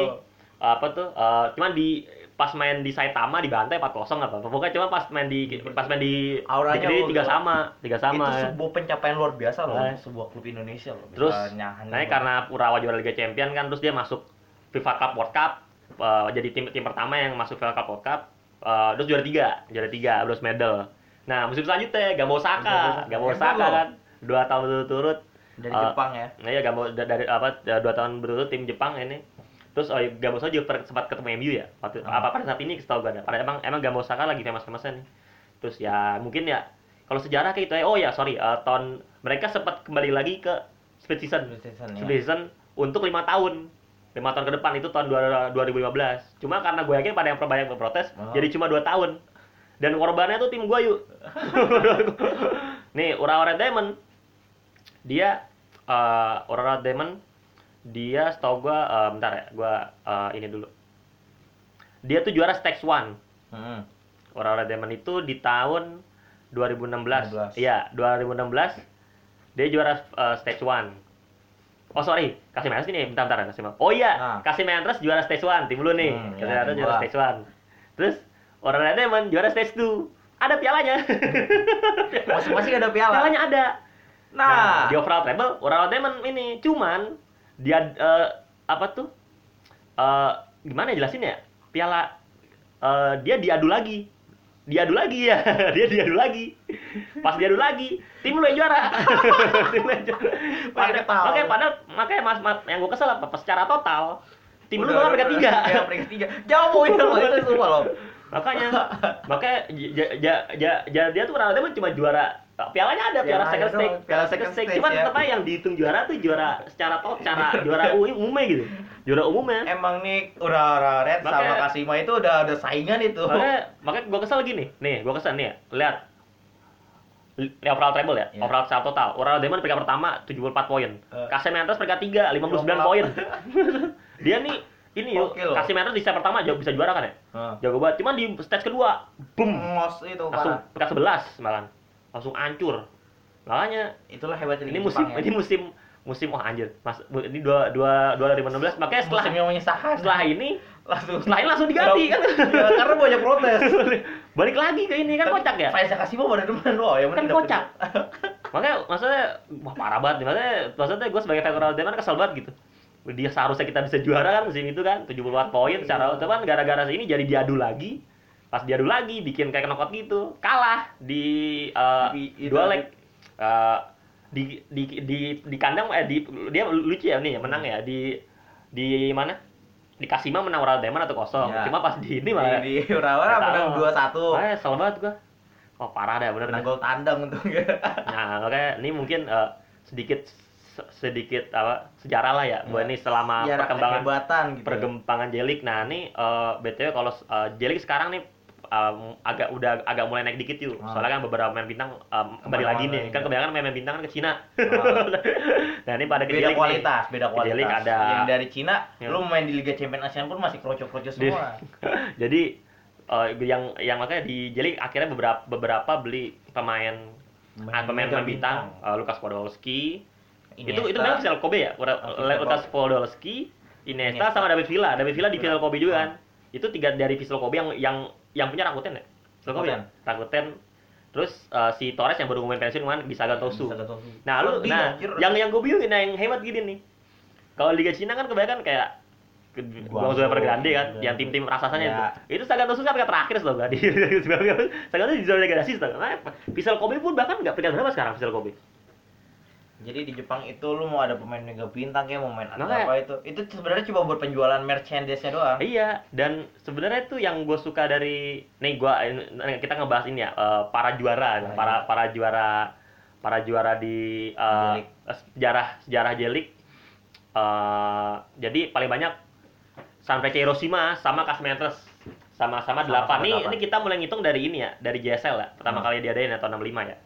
A: apa tuh? eh, cuman di pas main di Saitama dibantai 4-0 apa. Pokoknya cuma pas main di pas main di
B: Auranya
A: di tiga sama, tiga sama.
B: itu sebuah pencapaian luar biasa loh
A: Nah.
B: sebuah klub Indonesia loh.
A: Terus, Nah, karena Urawa juara Liga Champion kan terus dia masuk FIFA Cup World Cup eh, jadi tim tim pertama yang masuk FIFA Cup World Cup eh, terus juara tiga juara tiga bronze medal. Nah musim selanjutnya Gambo Saka Gambo Saka kan dua tahun berturut-turut.
B: Dari
A: eh,
B: Jepang ya.
A: nah ya Gambo da- dari apa dua tahun berturut tim Jepang ini terus oh, Gambo Saka juga per- sempat ketemu MU ya? Waktu
B: Ah.
A: apa pada saat ini setahu gue ada. Pada emang emang Gambo Saka lagi famous-famousnya nih. Terus ya mungkin ya kalau sejarah kayak itu ya oh ya sorry eh, tahun mereka sempat kembali lagi ke split season.
B: Season, ya.
A: season untuk lima tahun. Lima tahun ke depan itu tahun dua- 2015 cuma karena gue yakin pada yang banyak berprotes
B: Oh.
A: jadi cuma dua tahun. Dan korbannya tuh tim gue yuk. Nih Urawa Red Diamond. Dia eh Urawa Red Diamond dia setahu gue eh, bentar ya gue eh, ini dulu dia tuh juara Stakes One
B: Hmm.
A: Red Diamond itu di tahun 2016
B: 16.
A: iya 2016 dia juara eh, Stage One Oh sorry, Kasih Mentres ini bentar bentar Kasih Oh iya,
B: Nah.
A: Kasih Mentres juara stage 1 tim lu nih.
B: Hmm,
A: Kasih
B: ya,
A: juara stage 1. Terus orang Red Diamond juara stage 2. Ada pialanya.
B: masing-masing ada piala
A: pialanya ada.
B: nah,
A: di overall treble orang Red Diamond ini cuman dia eh, apa tuh? Eh gimana jelasin ya? Piala eh, dia diadu lagi. Diadu lagi ya. dia diadu lagi. Pas diadu lagi, tim lu yang juara. tim lu yang juara.
B: Banyak
A: Pada-
B: tahu.
A: Makanya padahal makanya mas, mas yang gue kesel apa secara total tim lu
B: Udah,
A: malah
B: udah,
A: peringkat tiga.
B: ya peringkat tiga jauh loh itu semua loh
A: makanya makanya ja, ja, ja, ja, dia tuh emang cuma juara pialanya ada piala
B: Piala
A: second stage
B: piala second stage,
A: cuman
B: ya.
A: tetap aja yang dihitung juara tuh juara secara top cara juara umum umumnya gitu juara umumnya
B: emang nih udah udah red sama
A: Makanya-
B: Kasima itu udah ada saingan itu
A: makanya makanya gue kesel gini nih gue kesel nih ya lihat Li- overall treble ya,
B: Iya.
A: overall secara total. Overall Diamond peringkat pertama 74 poin.
B: Eh.
A: Casemiro peringkat 3 59 poin. Dia nih ini yuk,
B: loh.
A: Casemiro di set pertama jauh bisa juara kan ya?
B: Heeh.
A: Jago banget. Cuman di stage kedua, boom,
B: Ngos itu
A: langsung peringkat 11 malah. Langsung hancur. Makanya
B: itulah hebatnya
A: ini musim
B: Jepang, ya.
A: ini musim musim wah anjir. Mas ini dua dua dua 2016 makanya setelah
B: musim yang menyesakan
A: setelah ini
B: langsung
A: setelah ini langsung diganti kan.
B: ya, karena banyak protes
A: Balik lagi ke ini kan kocak ya.
B: Faisal Kasimo pada demen loh ya
A: Kan
B: mending dapet-
A: kocak. Makanya maksudnya wah parah banget. Maksudnya maksudnya gue sebagai fan Ronaldo Diamond kesel banget gitu. dia seharusnya kita bisa juara kan musim itu kan 74 poin secara
B: Iya.
A: cuman gara-gara ini jadi diadu lagi pas diadu lagi bikin kayak knockout gitu. Kalah di eh,
B: itu
A: dua leg. Eh, di, di di di kandang eh di dia lucu ya nih ya menang ya. Di di mana? Di Kasima menang Ural Diamond atau kosong.
B: Ya.
A: cuma pas di ini malah
B: di, di
A: Nggak
B: menang dua satu.
A: Wah, kesel banget gua. Oh, parah deh, bener
B: menang gol tandang untungnya
A: Nah, makanya ini mungkin eh, sedikit se- sedikit apa sejarah lah ya buat
B: Ya.
A: ini selama
B: Biar
A: perkembangan
B: kehebatan gitu
A: perkembangan Jelik. Nah, ini eh, BTW kalau eh, Jelik sekarang nih eh, agak udah agak mulai naik dikit yuk.
B: Ah.
A: Soalnya kan beberapa pemain bintang eh, kembali lagi nih. Kan
B: iya.
A: kebanyakan pemain bintang kan ke Cina. nah, ini pada
B: beda
A: Jelik nih.
B: kualitas beda kualitas
A: Jelik ada
B: yang dari Cina
A: Ya.
B: lu main di Liga Champions Asia pun masih kroco-kroco semua
A: Jadi eh, yang yang makanya di Jelik akhirnya beberapa beberapa beli pemain ah, pemain-pemain bintang, eh, Lukas Podolski, itu itu memang Kobe ya Lukas Podolski Iniesta
B: Iniesta.
A: sama David Villa David Villa di
B: Villa.
A: Vissel Kobe juga kan itu tiga dari Vissel Kobe yang yang yang punya Rakuten ya ya? Rakuten terus eh, si Torres yang baru main pensiun kan bisa Tosu nah lu nah yang yang gue bingung nah yang hebat gini nih kalau Liga Cina kan kebanyakan kayak
B: Guangzhou,
A: Evergrande kan, yang tim-tim raksasanya
B: Ya.
A: itu. Itu Sagan Tosu sampai terakhir tau gak di Sagan Tosu di zona degradasi tau gak? Vissel Kobe pun bahkan nggak peringkat berapa sekarang Vissel Kobe?
B: Jadi di Jepang itu lu mau ada pemain mega bintang kayak mau main atau
A: Makanya-
B: apa itu. Itu sebenarnya cuma buat penjualan merchandise-nya doang.
A: Iya, dan sebenarnya itu yang gue suka dari nih gua kita ngebahas ini ya eh, para juara,
B: Para
A: para para juara para juara di
B: Jelik.
A: sejarah sejarah jelik. Eh, jadi paling banyak Sanfrecce Hiroshima sama Casmentres sama-sama delapan. Nih ini kita mulai ngitung dari ini ya, dari JSL ya. Pertama
B: Hmm.
A: kali diadain ya tahun 65 ya.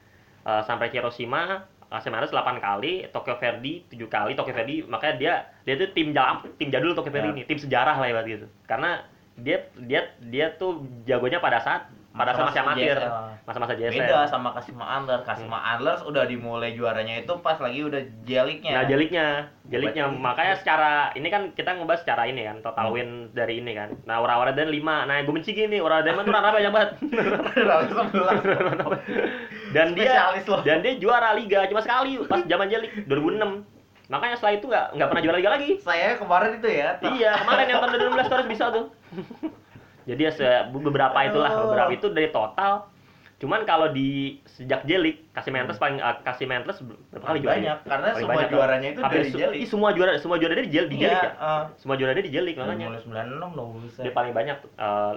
A: Eh, Sanfrecce Hiroshima Casmentres 8 kali, Tokyo Verdy 7 kali. Tokyo Verdy makanya dia dia tuh tim jam tim jadul Tokyo Verdy
B: Ya.
A: ini, tim sejarah lah ya gitu. Karena dia dia dia tuh jagonya pada saat pada
B: Masa-masa
A: amatir, masa-masa JSL.
B: Beda sama Kasima Antlers. Kasima Antlers udah dimulai juaranya itu pas lagi udah jeliknya.
A: Nah, jeliknya, jeliknya
B: Berarti-
A: makanya secara ini kan kita ngebahas secara ini kan, total
B: Hmm.
A: win dari ini kan. Nah, Ura-Ura dan 5. Nah, gue benci gini, Ura Diamond tuh rata banyak banget. Dan dia dan dia juara liga cuma sekali pas zaman jelik 2006. Makanya setelah itu nggak nggak pernah juara liga lagi.
B: Saya kemarin itu ya.
A: iya, kemarin yang tahun 2016 tuh harus bisa tuh. Jadi ya beberapa itulah, beberapa itu dari total. Cuman kalau di sejak jelik, kasih Mentes paling uh, kasih Mentes berapa kali juara?
B: banyak karena
A: Paling
B: semua
A: banyak,
B: juaranya itu dari
A: su-
B: jelik.
A: ih, semua juara semua juara dia di jelik, di jelik ya.
B: eh.
A: Semua juara dia di jelik
B: Dari
A: makanya.
B: mulai 96 dong bisa.
A: Dia paling banyak. Eh,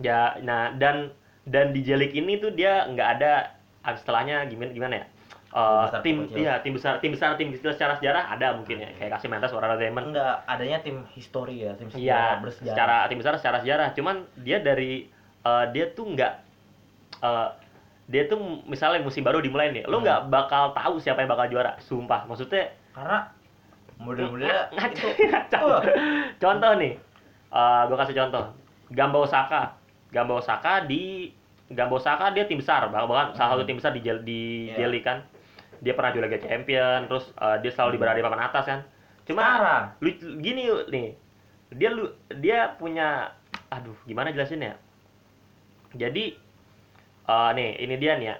A: ya nah dan dan di jelik ini tuh dia nggak ada ah, setelahnya gimana gimana ya? Eh,
B: Tim besar,
A: tim iya tim besar tim besar tim kecil secara sejarah ada mungkin ya kayak kasih Mentes Warna Diamond
B: Enggak, adanya tim histori ya, tim sejarah
A: Iya,
B: bersejarah.
A: secara tim besar secara sejarah. Cuman dia dari eh, dia tuh nggak eh, dia tuh misalnya musim baru dimulai nih, lo
B: Hmm.
A: nggak bakal tahu siapa yang bakal juara. Sumpah, maksudnya
B: karena model-modelnya
A: ngaco.
B: Wah.
A: Contoh nih, eh gue kasih contoh. Gamba Osaka, Gamba Osaka di Gamba Osaka dia tim besar, bah- bahkan salah satu tim besar di di
B: Iya.
A: Jelly kan. Dia pernah juara Liga Champion, terus eh, dia selalu berada di papan atas kan. Cuma
B: Sekarang.
A: lu gini nih dia lu dia punya aduh gimana jelasinnya jadi eh, nih ini dia nih ya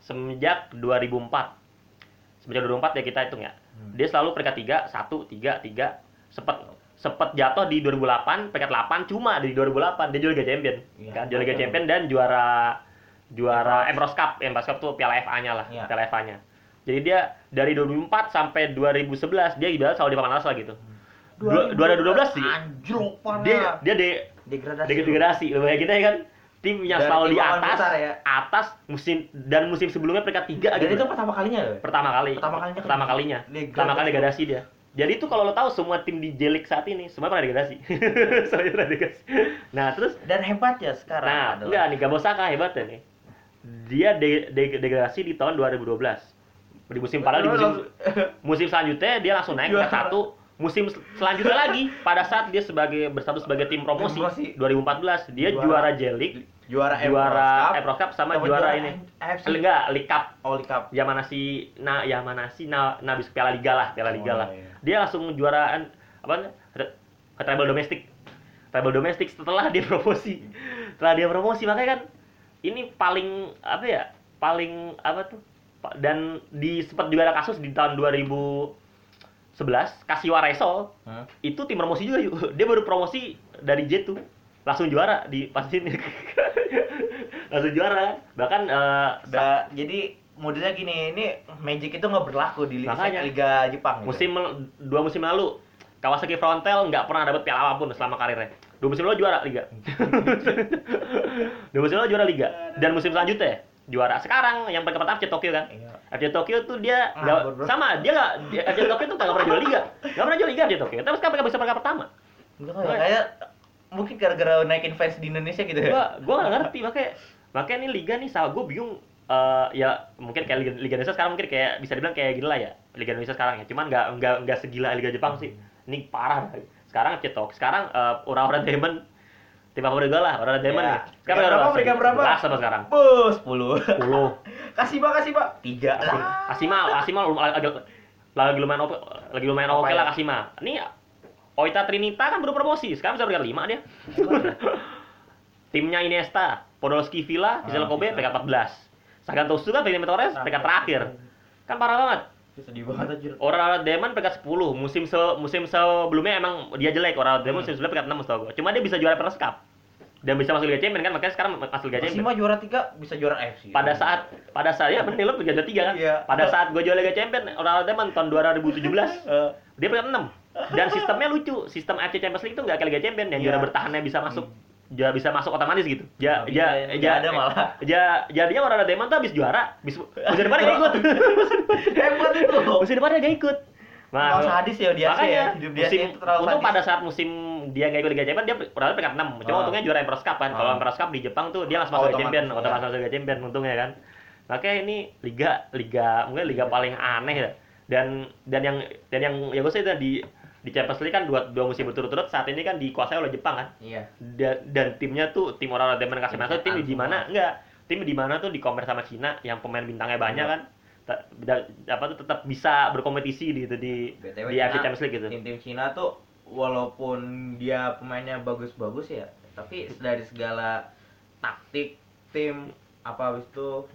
A: semenjak 2004 semenjak 2004 ya kita hitung ya
B: Hmm.
A: dia selalu peringkat 3 1 3 3 sempet sempet jatuh di 2008 peringkat 8 cuma di 2008 dia juara Liga Champion
B: Iya.
A: kan juara Liga. Champion dan juara juara Emirates Cup Emirates Cup tuh Piala FA-nya lah
B: Iya.
A: Piala FA-nya jadi dia dari 2004 sampai 2011 dia ibarat selalu di papan atas lah gitu Dua- 2012 sih.
B: Anjlok parah.
A: dia dia de
B: degradasi.
A: degradasi lo bayangin aja kan tim yang
B: Dari
A: selalu di atas
B: besar ya.
A: atas musim dan musim sebelumnya peringkat tiga
B: Dan
A: gitu
B: itu pertama kalinya loh.
A: pertama kali
B: Pertama kalinya
A: pertama
B: kan
A: kalinya
B: degradasi.
A: pertama kali degradasi dia jadi itu kalau lo tahu semua tim di Jelik saat ini semua pernah degradasi semuanya pernah degradasi nah terus
B: Dan hebatnya sekarang
A: nah
B: adalah
A: enggak nih Gabosaka hebatnya nih dia de- de- degradasi di tahun 2012 di musim padahal di musim musim selanjutnya dia langsung naik ke
B: Juara.
A: satu musim sel- selanjutnya lagi pada saat dia sebagai berstatus sebagai tim promosi,
B: Promosi.
A: 2014 dia
B: Juara.
A: juara Jelik
B: juara
A: juara
B: Emirates
A: Cup sama,
B: sama
A: juara,
B: juara
A: ini
B: AFC.
A: Eh, enggak League Cup
B: Oli Cup.
A: Yamanasi nah Yamanasi na nabis Piala Liga lah Piala Liga
B: Oh,
A: lah
B: iya.
A: dia langsung juaraan apa treble domestik treble domestik setelah dia promosi setelah dia promosi makanya kan ini paling apa ya paling apa tuh dan di sempat juga ada kasus di tahun 2000 2011 Kasiwa Reysol
B: Hmm.
A: itu tim promosi juga yuk. Dia baru promosi dari J2 langsung juara di pas ini. langsung juara kan. Bahkan eh,
B: Udah, jadi modelnya gini, ini Magic itu nggak berlaku di Liga,
A: Makanya.
B: Liga Jepang. gitu.
A: musim dua musim lalu Kawasaki Frontale nggak pernah dapat piala apa pun selama karirnya. Dua musim lalu juara liga. dua musim lalu juara liga. Dan musim selanjutnya ya, juara. Sekarang yang peringkat pertama FC Tokyo kan.
B: Iya.
A: FC Tokyo tuh dia
B: Ah, bro.
A: sama dia nggak FC Tokyo tuh nggak pernah juara liga, nggak pernah juara liga FC Tokyo. Tapi sekarang bisa peringkat pertama.
B: Nggak tahu ya, kayak mungkin gara-gara naikin fans di Indonesia gitu ya.
A: Gua gua nggak ngerti makanya makanya ini liga nih salah gue bingung eh, ya mungkin kayak liga, liga Indonesia sekarang mungkin kayak bisa dibilang kayak gila ya liga Indonesia sekarang ya cuman nggak nggak nggak segila liga Jepang sih ini parah sekarang cetok sekarang uh, Ura-Ura Diamond tim favorit gue lah Ura-Ura Diamond
B: Ya.
A: nih sekarang
B: berapa, peringkat berapa?
A: Belas sama sekarang.
B: Bus 10.
A: 10
B: kasih Pak, kasih Pak. Tiga. Lah.
A: Asima Asima lum- lagi, lagi lumayan oke lagi lumayan oke lah
B: ya?
A: Asima ini Oita Trinita kan baru promosi. Sekarang bisa peringkat 5 dia. Timnya Iniesta Podolski Villa Vissel
B: Ah,
A: Kobe peringkat 14 Sagan Tosu kan peringkat Torres peringkat terakhir. kan parah banget
B: Sedih banget anjir.
A: Orang Demon peringkat 10 musim se musim sebelumnya emang dia jelek. Orang Demon
B: Hmm.
A: musim sebelumnya peringkat 6 setahu gue cuma dia bisa juara Peres Cup dan bisa masuk Liga Champions kan makanya sekarang masuk Liga
B: Masih
A: Champions.
B: Mah juara 3 bisa juara AFC.
A: pada saat pada saat ya bener lo peringkat 3 kan?
B: Iya.
A: pada saat gue juara Liga Champions orang Demon tahun 2017
B: Eh,
A: dia peringkat 6 dan sistemnya lucu. Sistem AFC Champions League itu nggak kayak Liga Champions yang
B: Iya.
A: juara bertahannya bisa masuk ja, bisa masuk otomatis gitu ja,
B: Nggak
A: ja,
B: bisa,
A: ja,
B: nggak ada malah.
A: ja, jadinya orang Demon tuh habis juara habis musim depannya gak ikut
B: Hebat itu.
A: musim depannya gak ikut
B: Emang sadis ya dia sih ya.
A: makanya
B: Hidup dia
A: musim
B: terlalu
A: untung pada saat musim dia nggak ikut Liga Champions dia pertama peringkat 6 cuma
B: Ah.
A: untungnya juara Emperor's Cup kan kalau
B: Ah.
A: Emperor's Cup di Jepang tuh dia langsung masuk Liga Champions
B: ya.
A: otomatis masuk Liga Champions untungnya kan makanya ini liga liga mungkin liga paling aneh ya dan dan yang dan yang ya gue sih itu di di Champions League kan dua dua musim berturut-turut saat ini kan dikuasai oleh Jepang kan
B: Iya.
A: dan, dan timnya tuh tim orang kasih masuk tim di mana enggak tim di mana tuh di compare sama Cina yang pemain bintangnya banyak
B: Iya.
A: kan Ta- da- apa tuh tetap bisa berkompetisi di itu di
B: BTW
A: di AFC Champions League gitu
B: Tim-tim Cina tuh walaupun dia pemainnya bagus-bagus ya, tapi dari segala taktik tim apa habis itu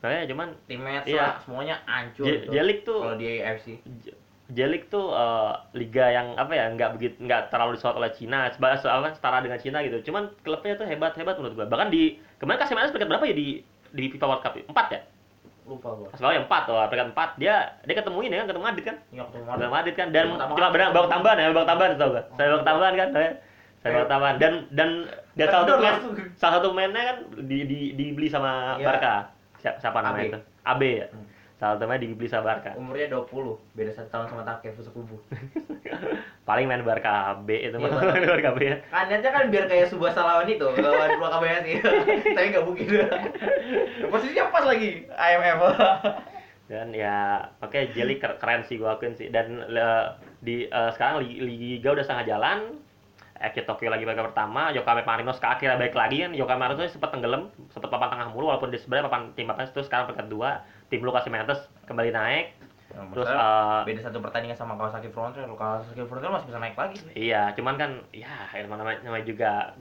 A: Kayaknya cuman
B: tim match
A: Iya.
B: semuanya hancur
A: J-
B: gitu.
A: Jelik tuh
B: kalau di AFC.
A: J- Jelik tuh eh, liga yang apa ya nggak begitu nggak terlalu disuat oleh Cina sebagai soalnya setara dengan Cina gitu. Cuman klubnya tuh hebat hebat menurut gua. Bahkan di kemarin kasih peringkat berapa ya di di FIFA World Cup empat ya?
B: Lupa gua.
A: pas ya empat. Oh peringkat empat. Dia dia ketemu ini kan ketemu Madrid kan?
B: Iya, ketemu Madrid.
A: Madrid kan. Dan cuma berang babak tambahan ya babak tambahan tau gak? Saya babak tambahan. kan saya. Saya babak tambahan. Dan dan dan salah satu main salah satu mainnya kan di, di dibeli sama
B: Iya.
A: Barca. Siapa, siapa namanya itu? AB ya?
B: Hmm.
A: Salah satu mainnya dibeli sama Barca
B: Umurnya 20, beda satu tahun sama Take Fusakubu.
A: paling main Barca B itu
B: Iya,
A: mah main Barca B ya
B: Kan niatnya kan biar kayak Subasa lawan itu, lawan Wakabayashi. Tapi nggak mungkin. Posisinya pas lagi IMF.
A: dan ya oke Jelly ker- keren sih gua akuin sih dan eh, di eh, sekarang li- liga udah setengah jalan FC Tokyo lagi babak pertama Yokohama Marinos ke akhirnya baik lagi kan Yokohama Marinos sempat tenggelam sempat papan tengah mulu walaupun dia sebenarnya papan tim papan itu sekarang peringkat dua tim Lucas Mendes kembali naik terus eh,
B: beda satu pertandingan sama Kawasaki Frontale. Kawasaki Frontale masih bisa naik lagi.
A: iya cuman kan ya namanya, namanya juga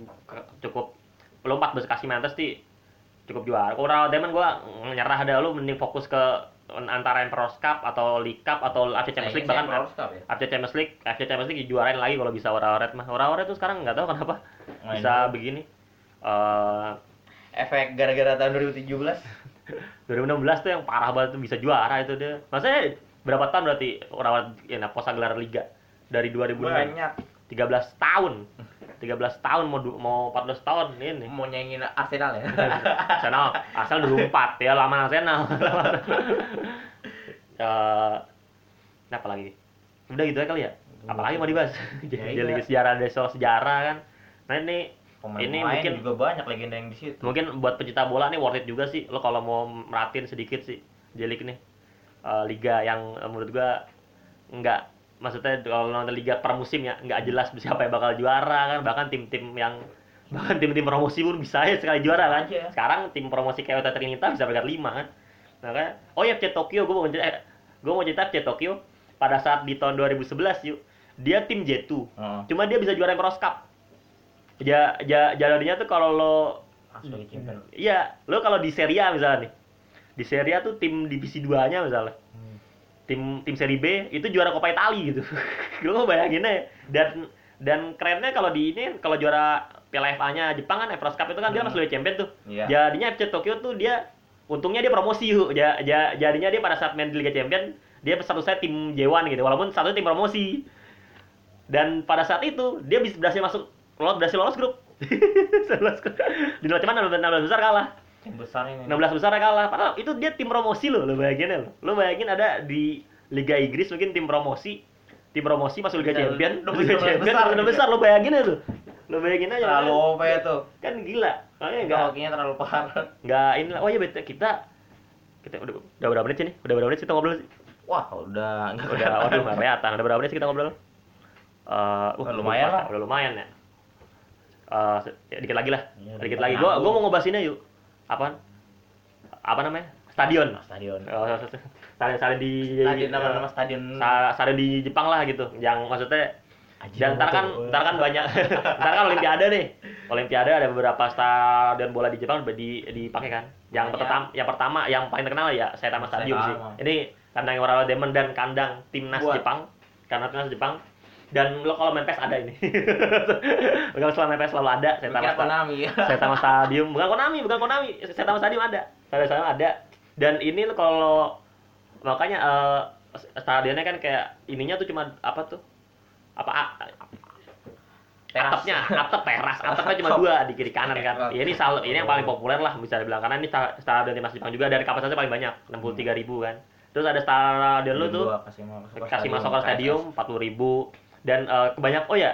A: cukup lompat besar kasih Mendes sih cukup juara. Kalau Diamond gua nyerah dah lu mending fokus ke antara Emperor's Cup atau League Cup atau AFC Champions League bahkan
B: Cup ya.
A: AFC Champions League, AFC Champions League dijuarain lagi kalau bisa Ora-Oret mah. Ora-Oret tuh sekarang nggak tahu kenapa bisa begini. Eh
B: Efek gara-gara tahun 2017.
A: 2016 tuh yang parah banget tuh bisa juara itu dia. Maksudnya berapa tahun berarti Ora-Oret ya nah, posa gelar liga dari 2006
B: Banyak
A: 13 tahun. 13 tahun mau mau 14 tahun ini.
B: mau nyanyiin Arsenal ya.
A: Arsenal, Arsenal 2004 ya lama Arsenal. Eh, nah, apa lagi? Udah gitu aja kali ya. Apalagi mau dibahas?
B: Ya,
A: Jadi
B: iya.
A: sejarah soal sejarah kan. Nah ini
B: Pemain
A: Ini
B: pemain
A: mungkin-
B: juga banyak legenda yang di situ.
A: mungkin buat pecinta bola nih worth it juga sih. Lo kalau mau merhatiin sedikit sih Jelik nih Eh, liga yang eh, menurut gua nggak maksudnya kalau nonton liga per musim ya nggak jelas siapa yang bakal juara kan bahkan tim-tim yang bahkan tim-tim promosi pun bisa ya sekali juara kan
B: Aja.
A: sekarang tim promosi kayak Weta Trinita bisa peringkat 5 kan nah kan oh ya FC Tokyo gue mau cerita eh, gue mau cerita FC Tokyo pada saat di tahun 2011 yuk dia tim J2
B: Heeh.
A: cuma dia bisa juara Emperor's Cup ja, ja, jalurnya tuh kalau lo. Iya, lo kalau di Serie A misalnya nih. Di Serie A tuh tim divisi 2-nya misalnya.
B: Hmm.
A: tim tim seri B itu juara Coppa Italia gitu. Lu bayangin aja. Dan dan kerennya kalau di ini kalau juara Piala FA-nya Jepang kan Everest Cup itu kan dia
B: Hmm.
A: masuk Liga Champion tuh.
B: Iya.
A: Jadinya FC Tokyo tuh dia untungnya dia promosi yuk. Ja, ja- jadinya dia pada saat main di Liga Champion dia statusnya tim J1 gitu walaupun statusnya tim promosi. Dan pada saat itu dia bisa berhasil masuk lolos berhasil lolos grup. lolos grup. Di cuman 16 16 besar kalah.
B: Tim besar ini.
A: 16 besar kalah. Padahal itu dia tim promosi loh, lo bayangin ya lo. Lo bayangin ada di Liga Inggris mungkin tim promosi, tim promosi masuk Liga
B: Bisa
A: Champion,
B: udah
A: Liga Champion,
B: besar.
A: udah besar lo bayangin aja tuh. Lo bayangin aja.
B: Terlalu
A: kan,
B: OP tuh.
A: kan gila. Makanya
B: Enggak, hokinya terlalu parah.
A: enggak ini lah. Oh iya betul kita kita udah udah berapa menit sih nih? Udah berapa menit sih kita ngobrol sih?
B: Wah, udah enggak
A: Udah waduh nggak kelihatan. Udah berapa menit sih kita ngobrol? Eh, uh,
B: Udah lumayan lah.
A: Udah lumayan ya. Ya, dikit lagi lah.
B: Iya,
A: dikit lagi. Gua gua mau ngebahas ini yuk. Apaan? Apa namanya? Stadion.
B: Stadion.
A: Oh, stadion stadion di
B: Stadion nama nama stadion.
A: Stadion di Jepang lah gitu. Yang maksudnya dan ntar kan ntar kan banyak ntar kan olimpiade nih. Olimpiade ada beberapa stadion bola di Jepang udah di dipakai kan. Yang
B: Banyak.
A: pertama yang pertama yang paling terkenal ya Saitama Stadium sih.
B: Saitama.
A: Ini kandang World Demon dan kandang timnas
B: Buat.
A: Jepang. Karena timnas Jepang dan lo kalau main PES ada ini. kalau selama main PES selalu ada
B: Kira
A: Stadium.
B: Konami ya.
A: Saitama Stadium, bukan Konami, bukan Konami. Saitama Stadium ada. Saitama Stadium ada. Dan ini lo kalau makanya eh, stadionnya kan kayak ininya tuh cuma apa tuh? Apa a-
B: Teras.
A: atapnya, atap teras, atapnya cuma dua di kiri kanan kan. Ya, ini sal ini yang paling populer lah bisa dibilang karena ini sta- stadion timnas Jepang juga dari kapasitasnya paling banyak, 63.000 ribu kan. Terus ada stadion lu tuh
B: Dua, kasih masuk
A: kasih masuk ke stadium 40 ribu dan eh, kebanyak oh ya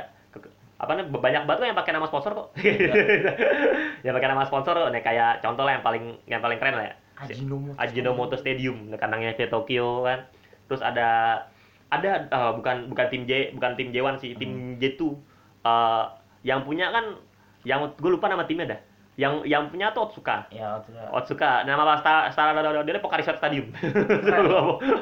A: apa nih banyak banget yang pakai nama sponsor kok yang pakai nama sponsor nih kayak contoh lah yang paling yang paling keren lah ya
B: Ajinomoto.
A: Ajinomoto Stadium kandangnya FC Tokyo kan terus ada ada eh, bukan bukan tim J bukan tim J1 sih tim J2 Eh, yang punya kan yang gue lupa nama timnya dah yang yang punya tuh Otsuka
B: Ya, dah.
A: Otsuka nama sta stadion Pokari Stadium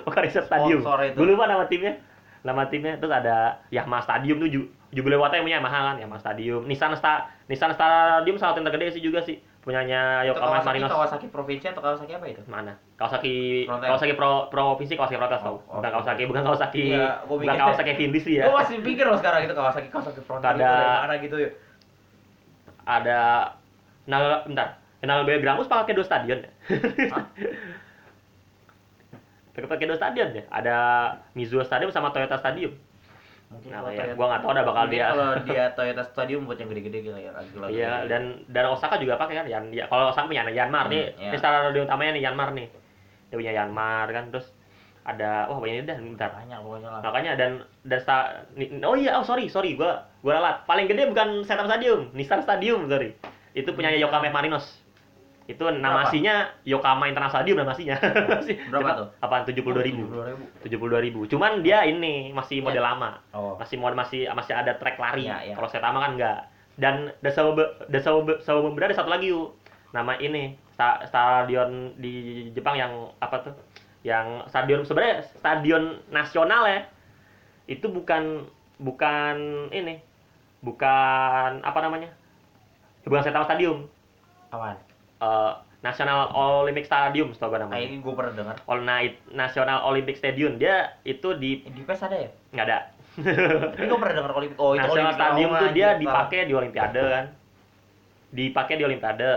A: Pokari Stadium gue lupa nama timnya nama timnya terus ada Yamaha Stadium tuh ju- Jubileum yang punya Yamaha kan Yamaha Stadium Nissan Sta Nissan Stadium salah satu yang tergede sih juga sih punyanya Yokohama
B: Kawasaki,
A: Marinos
B: Kawasaki provinsi atau Kawasaki apa itu?
A: mana Kawasaki
B: Frontier.
A: Kawasaki Pro Provinsi Kawasaki Protes tau
B: Oh,
A: bukan
B: oh.
A: Kawasaki bukan Kawasaki
B: Iya, gua
A: bukan Kawasaki Findis sih ya
B: Gua masih pikir loh sekarang itu Kawasaki Kawasaki Frontier
A: Ada-
B: mana gitu ya.
A: ada Nal bentar Nal Gramus pakai dua stadion ya
B: Hah?
A: pakai pakai dua stadion ya ada Mizuho Stadium sama Toyota Stadium
B: Mungkin
A: Nah, ya,
B: Toyota-
A: gua nggak tahu ada bakal dia.
B: Kalau dia Toyota Stadium buat yang gede-gede gitu ya.
A: Iya, dan dan Osaka juga pakai kan. Yan, ya, kalau Osaka punya Yanmar
B: Hmm,
A: nih.
B: iya.
A: Ini stadion utamanya nih Yanmar nih. Dia punya Yanmar kan terus ada wah banyak dah bentar.
B: banyak pokoknya lah.
A: Makanya dan dan sta- oh iya, oh sorry, sorry, gua gua ralat. Paling gede bukan Setam Stadium, Nissan Stadium, sorry. Itu punya Yokohama Marinos. Itu nama
B: Berapa?
A: aslinya Yokohama International Stadium nama aslinya.
B: Berapa tuh?
A: Apaan 72 ribu.
B: 72.000.
A: 72 ribu. Cuman dia ini masih model
B: Ya.
A: lama
B: Oh.
A: masih mau masih masih ada track lari.
B: Iya, iya.
A: Kalau Saitama kan enggak. Dan Dasau Dasau Dasau ada satu lagi yuk. Nama ini sta- stadion di Jepang yang apa tuh? Yang stadion sebenarnya stadion nasional ya. Itu bukan bukan ini. Bukan apa namanya? Bukan Saitama Stadium.
B: Apaan?
A: Eh, National Olympic Stadium setahu gue namanya.
B: ini gue pernah dengar.
A: All Night National Olympic Stadium. Dia itu di
B: Eh, Di PES ada ya?
A: nggak ada.
B: Tapi gue pernah dengar Olimpik. Oh, itu
A: National
B: Olimpik
A: Stadium tuh dia dipakai di Olimpiade kan. Dipakai di Olimpiade.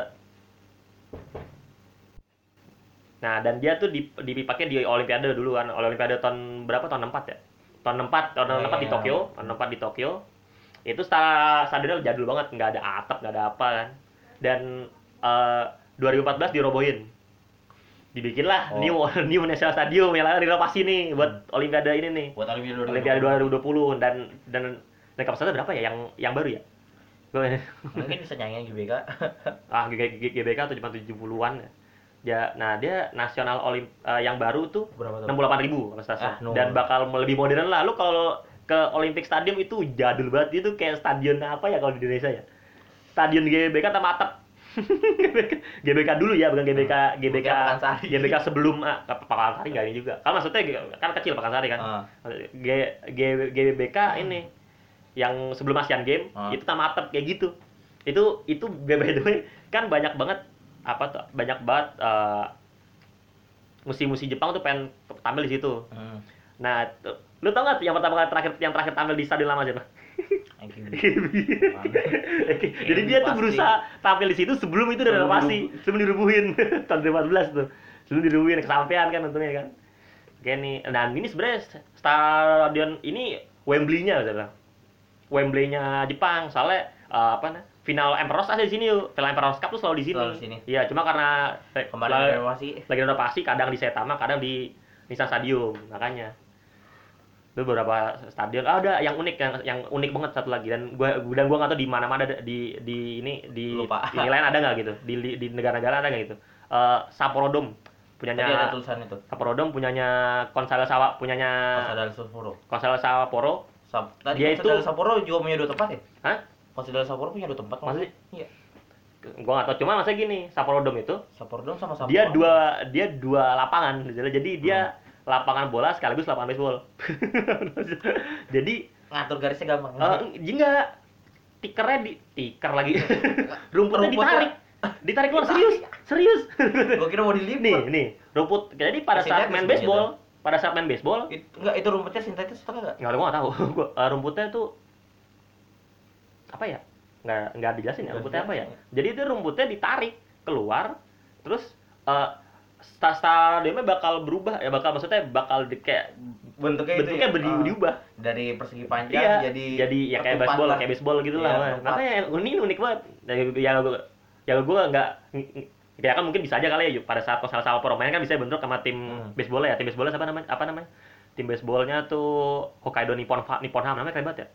A: Nah, dan dia tuh dip- dipakai di Olimpiade dulu kan. Olimpiade tahun berapa? Tahun 4 ya? Tahun 4, tahun 4 di
B: Iya.
A: Tokyo, tahun 4 di Tokyo. Itu sta- stadionnya jadul banget, nggak ada atap, nggak ada apa kan. Dan eh, 2014 dirobohin. Dibikinlah
B: Oh.
A: new new National Stadium yang lain direnovasi nih buat Olimpiade ini nih.
B: Buat Olimpiade 2020.
A: Olimpiade 2020 dan dan dan kapasitasnya berapa ya yang yang baru ya?
B: Mungkin bisa nyanyiin GBK.
A: ah GBK tuh cuma 70-an ya. Ya, nah dia nasional olim eh, yang baru tuh
B: Berapa tuh?
A: 68 ribu kapasitasnya
B: Ah, no.
A: dan bakal lebih modern lah. Lu kalau ke Olympic Stadium itu jadul banget itu kayak stadion apa ya kalau di Indonesia ya? Stadion GBK sama atap. GBK, GBK dulu ya, bukan GBK GBK
B: Bukan.
A: GBK sebelum ah, Pakansari ini juga. Kan maksudnya kan kecil Pakansari kan.
B: Ah.
A: G, G, GBK ini yang sebelum Asian Game
B: Ah.
A: itu sama atap kayak gitu itu itu by the way kan banyak banget apa tuh banyak banget eh, musim-musim Jepang tuh pengen tampil di situ.
B: Hmm.
A: Nah, lu tau gak yang pertama kali terakhir yang terakhir tampil di stadion lama siapa?
B: Anjing.
A: Jadi dia tuh berusaha tampil di situ sebelum itu udah renovasi, sebelum dirubuhin tahun 2014 tuh. Sebelum dirubuhin kesampaian kan untungnya kan. Kayak nih, dan ini sebenarnya stadion ini Wembley-nya bilang. Wembley-nya Jepang, soalnya eh, apa nah, final Emperor's ada di sini yuk. Final Emperor's Cup tuh selalu di sini.
B: Selalu di sini.
A: Iya, cuma karena
B: Kemarin renovasi.
A: lagi renovasi kadang di Saitama, kadang di Nissan Stadium, makanya. Itu beberapa stadion. Ah, ada yang unik yang yang unik banget satu lagi dan gua dan gua nggak tahu di mana-mana ada di di ini di
B: Lupa.
A: ini lain ada nggak gitu. Di di- negara-negara ada nggak gitu. Eh Sapporo Dome
B: Tadi ada
A: punyanya
B: tulisan itu.
A: Sapporo Dome punyanya Konsal Sawa punyanya
B: Konsadal Sapporo.
A: Konsal Sapporo.
B: Sap tadi
A: Dia itu-
B: Sapporo juga punya dua tempat ya?
A: Hah?
B: Konsadal Sapporo punya dua tempat.
A: Maksudnya?
B: Iya.
A: Gua nggak tahu cuma maksudnya gini, Sapporo Dome itu
B: Sapporo dong sama Sapporo.
A: dia dua dia dua lapangan jadi dia lapangan bola sekaligus lapangan baseball. Jadi
B: ngatur garisnya gampang.
A: eh enggak. Tikernya di tiker lagi. Rumputnya ditarik. Ditarik keluar serius serius.
B: Gua kira mau dilipat.
A: nih nih rumput. Jadi pada saat main baseball pada saat main baseball
B: It, enggak itu rumputnya sintetis atau enggak?
A: nggak ada gua nggak tahu. Gua, eh, rumputnya tuh apa ya? Nggak nggak dijelasin ya rumputnya apa ya?
B: dijelasin.
A: jadi itu rumputnya ditarik keluar terus eh sta- stadionnya bakal berubah. Ya bakal maksudnya bakal di, kayak
B: Bentuknya,
A: bentuknya
B: itu ya? Ah.
A: diubah
B: dari persegi panjang
A: iya
B: jadi
A: jadi ya kayak baseball
B: lah.
A: kayak baseball gitu
B: Iya,
A: lah makanya yang ini unik banget. Ya ya gue ya gue nggak ya kan mungkin bisa aja kali ya pada saat salah salah pemain kan bisa bentrok sama tim
B: Hmm.
A: baseball ya. Tim baseballnya siapa namanya? Apa namanya? Tim baseballnya tuh Hokkaido Nippon Nippon Ham namanya keren banget ya.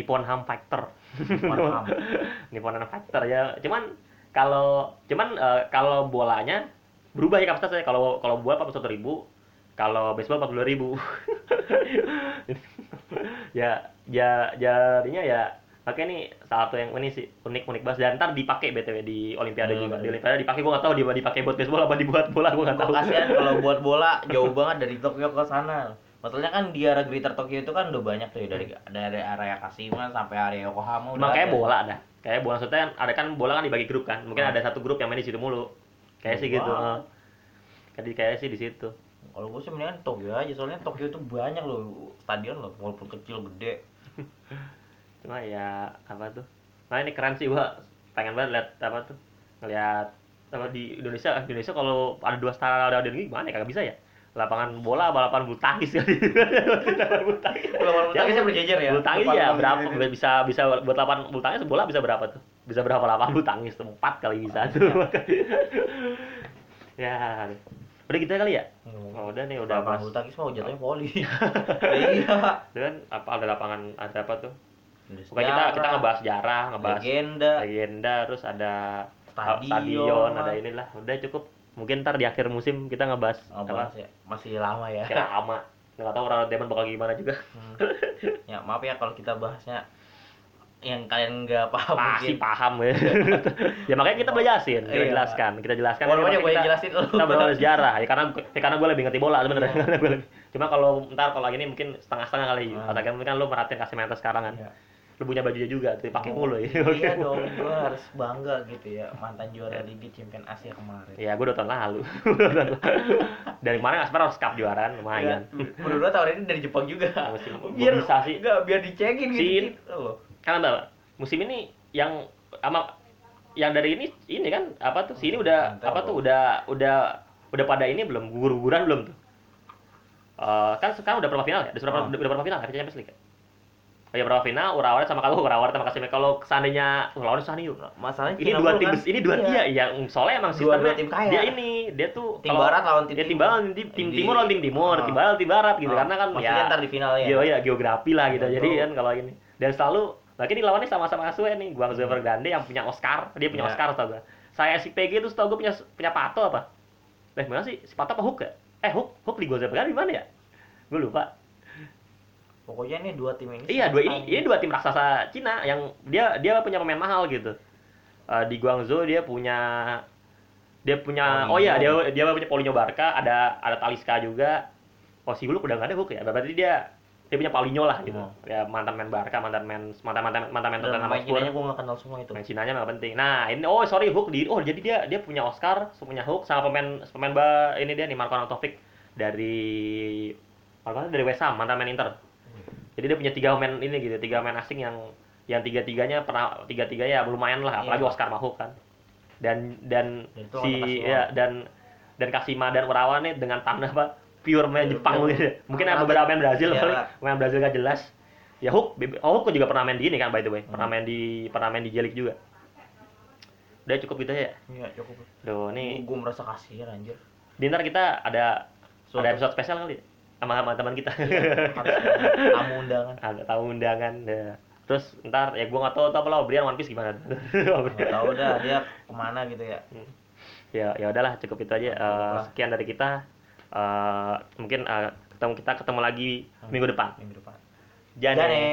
A: Nippon Ham Fighter.
B: Nippon Ham.
A: Nippon Ham Fighter ya. Cuman kalau cuman eh, kalau bolanya berubah ya kapasitasnya kalau kalau bola 41 ribu kalau baseball 40 ribu ya ya jadinya ya Oke nih salah satu yang ini sih unik unik banget dan ntar dipakai btw di Olimpiade
B: Hmm,
A: juga di. Olimpiade dipakai gue nggak tahu dia dipakai buat baseball apa dibuat bola gue nggak tahu
B: Gua kasihan kalau buat bola jauh banget dari Tokyo ke sana. Masalahnya kan di area Greater Tokyo itu kan udah banyak tuh ya, dari dari area Kashima sampai area Yokohama udah. Ada.
A: bola ada. Kayak bola maksudnya kan ada kan bola kan dibagi grup kan. Mungkin
B: Hmm.
A: ada satu grup yang main di situ mulu. Kayak sih
B: Wow.
A: gitu. heeh. Jadi kayak sih di situ.
B: Kalau gue sih mendingan Tokyo aja soalnya Tokyo itu banyak loh stadion loh walaupun kecil gede.
A: Cuma ya apa tuh? Nah ini keren sih gua pengen banget lihat apa tuh? Ngeliat apa di Indonesia Indonesia kalau ada dua stadion gini gimana ya kagak bisa ya? Lapangan bola, balapan bulu tangkis kali. Lapangan bulu tangkis.
B: Lapangan bulu tangisnya berjejer ya?
A: Bulu tangkis ya berapa bisa bisa buat lapangan bulu tangkis bola bisa berapa tuh? Bisa berapa lapangan bulu tangkis tuh? Empat kali bisa tuh. ya. Udah gitu kali ya? Oh, udah nih udah pas.
B: bulu tangkis mau jatuhnya voli. iya.
A: Dan apa ada lapangan ada apa tuh? Pokoknya kita kita ngebahas sejarah, ngebahas
B: legenda,
A: legenda, terus ada
B: Stadion
A: ada inilah. Udah cukup. Mungkin ntar di akhir musim kita ngebahas
B: Oh,
A: apa?
B: bahas ya. Masih lama ya.
A: Kira lama. Nggak tahu orang Demon bakal gimana juga.
B: Hmm. ya maaf ya kalau kita bahasnya yang kalian nggak paham
A: Pasti
B: mungkin.
A: paham ya. ya makanya kita belajasin, kita
B: Iya.
A: jelaskan, kita jelaskan.
B: Walaupun yang gue
A: kita,
B: jelasin lu.
A: kita berbahas sejarah ya karena ya karena gue lebih ngerti bola sebenarnya.
B: Iya.
A: Cuma kalau ntar kalau lagi ini mungkin setengah-setengah kali.
B: Hmm.
A: Katakan mungkin kan lu merhatiin kasih mental sekarang kan.
B: Iya.
A: Lu punya bajunya juga, tuh pakai mulu ya.
B: iya dong gue harus bangga gitu ya mantan juara Liga Champion Asia kemarin
A: Ya, gue udah tahun lalu. Dari kemarin Aspar harus cup juara kan, lumayan.
B: berdua tahun ini dari Jepang juga biar
A: bisa sih.
B: nggak biar dicekin gitu, gitu
A: Karena apa? Musim ini yang sama yang dari ini ini kan apa tuh? Sini udah
B: Mantap,
A: apa tuh? Udah udah udah pada ini belum gugur-guguran belum tuh? Eh, kan sekarang udah perempat final ya? Udah,
B: Oh.
A: udah, udah perempat final kan Champions League. ya? Oh ya perempat final, Urawa sama kalau Urawa sama Kasime kalau seandainya Urawa sana yuk.
B: masalahnya
A: Ini dua tim
B: kan.
A: ini dua
B: Iya.
A: dia ya soalnya emang
B: Dua-
A: sistemnya
B: dua tim kaya.
A: dia ini dia tuh
B: Tim
A: kalau-
B: barat lawan tim
A: ya, tim
B: timur.
A: barat tim, tim
B: Di-
A: timur lawan tim timur,
B: Ah.
A: tim barat lawan tim barat gitu
B: Oh,
A: karena kan
B: maksudnya
A: ya
B: ntar di finalnya
A: Iya, iya, geografi lah gitu.
B: Ya,
A: Jadi kan kalau ini dan selalu lagi nih lawannya sama-sama Asue nih, Guangzhou Evergrande yang punya Oscar, dia punya
B: Ya.
A: Oscar tau gak? Saya si PG itu tau gue punya punya Pato apa? Eh, mana sih? Si Pato apa Hook ya? Eh, Hook, Hook di Guangzhou Evergrande di mana ya? Gue lupa.
B: pokoknya nih dua tim ini
A: Iya, dua ini ini dua tim raksasa Cina yang dia dia punya pemain mahal gitu. Eh, di Guangzhou dia punya dia punya oh iya dia dia punya Paulinho Barca, ada ada Talisca juga. Oh si Guluk udah nggak ada Hook ya. Berarti dia dia punya Paulinho lah gitu.
B: Hmm.
A: ya mantan main Barca mantan main mantan mantan mantan main Tottenham Hotspur.
B: Gue gak kenal semua itu.
A: main Cinanya nggak penting. Nah ini oh sorry Hook di oh jadi dia dia punya Oscar punya Hook sama pemain pemain ba ini dia nih Marco Arnautovic dari Marco dari West Ham mantan main Inter. Jadi dia punya tiga pemain ini gitu tiga pemain asing yang yang tiga tiganya pernah tiga tiga ya lumayan lah apalagi
B: Iya.
A: Oscar Mahuk kan. Dan dan
B: Dan
A: si ya dan dan Kasima dan Urawa nih dengan tanah apa pure main Jepang
B: pure.
A: gitu mungkin ada
B: Mana
A: beberapa main Brazil
B: Iya.
A: kali main Brazil gak jelas ya Hook oh, Hook juga pernah main di ini kan by the way pernah
B: Hmm.
A: main di pernah main di Jelik juga udah cukup gitu ya
B: Iya, cukup.
A: Duh, nih
B: Gue merasa kasihan anjir.
A: di ntar kita ada ada episode spesial kali ya? sama sama teman kita
B: ada tamu undangan.
A: ada tamu undangan ya. terus ntar ya gua nggak tahu apa lah Brian One Piece gimana
B: Gak tau dah dia ke mana gitu ya.
A: ya ya udahlah cukup itu aja
B: lah.
A: sekian dari kita Eh, mungkin eh, ketemu kita ketemu lagi minggu depan
B: Minggu depan.
A: Jane.
B: Jane.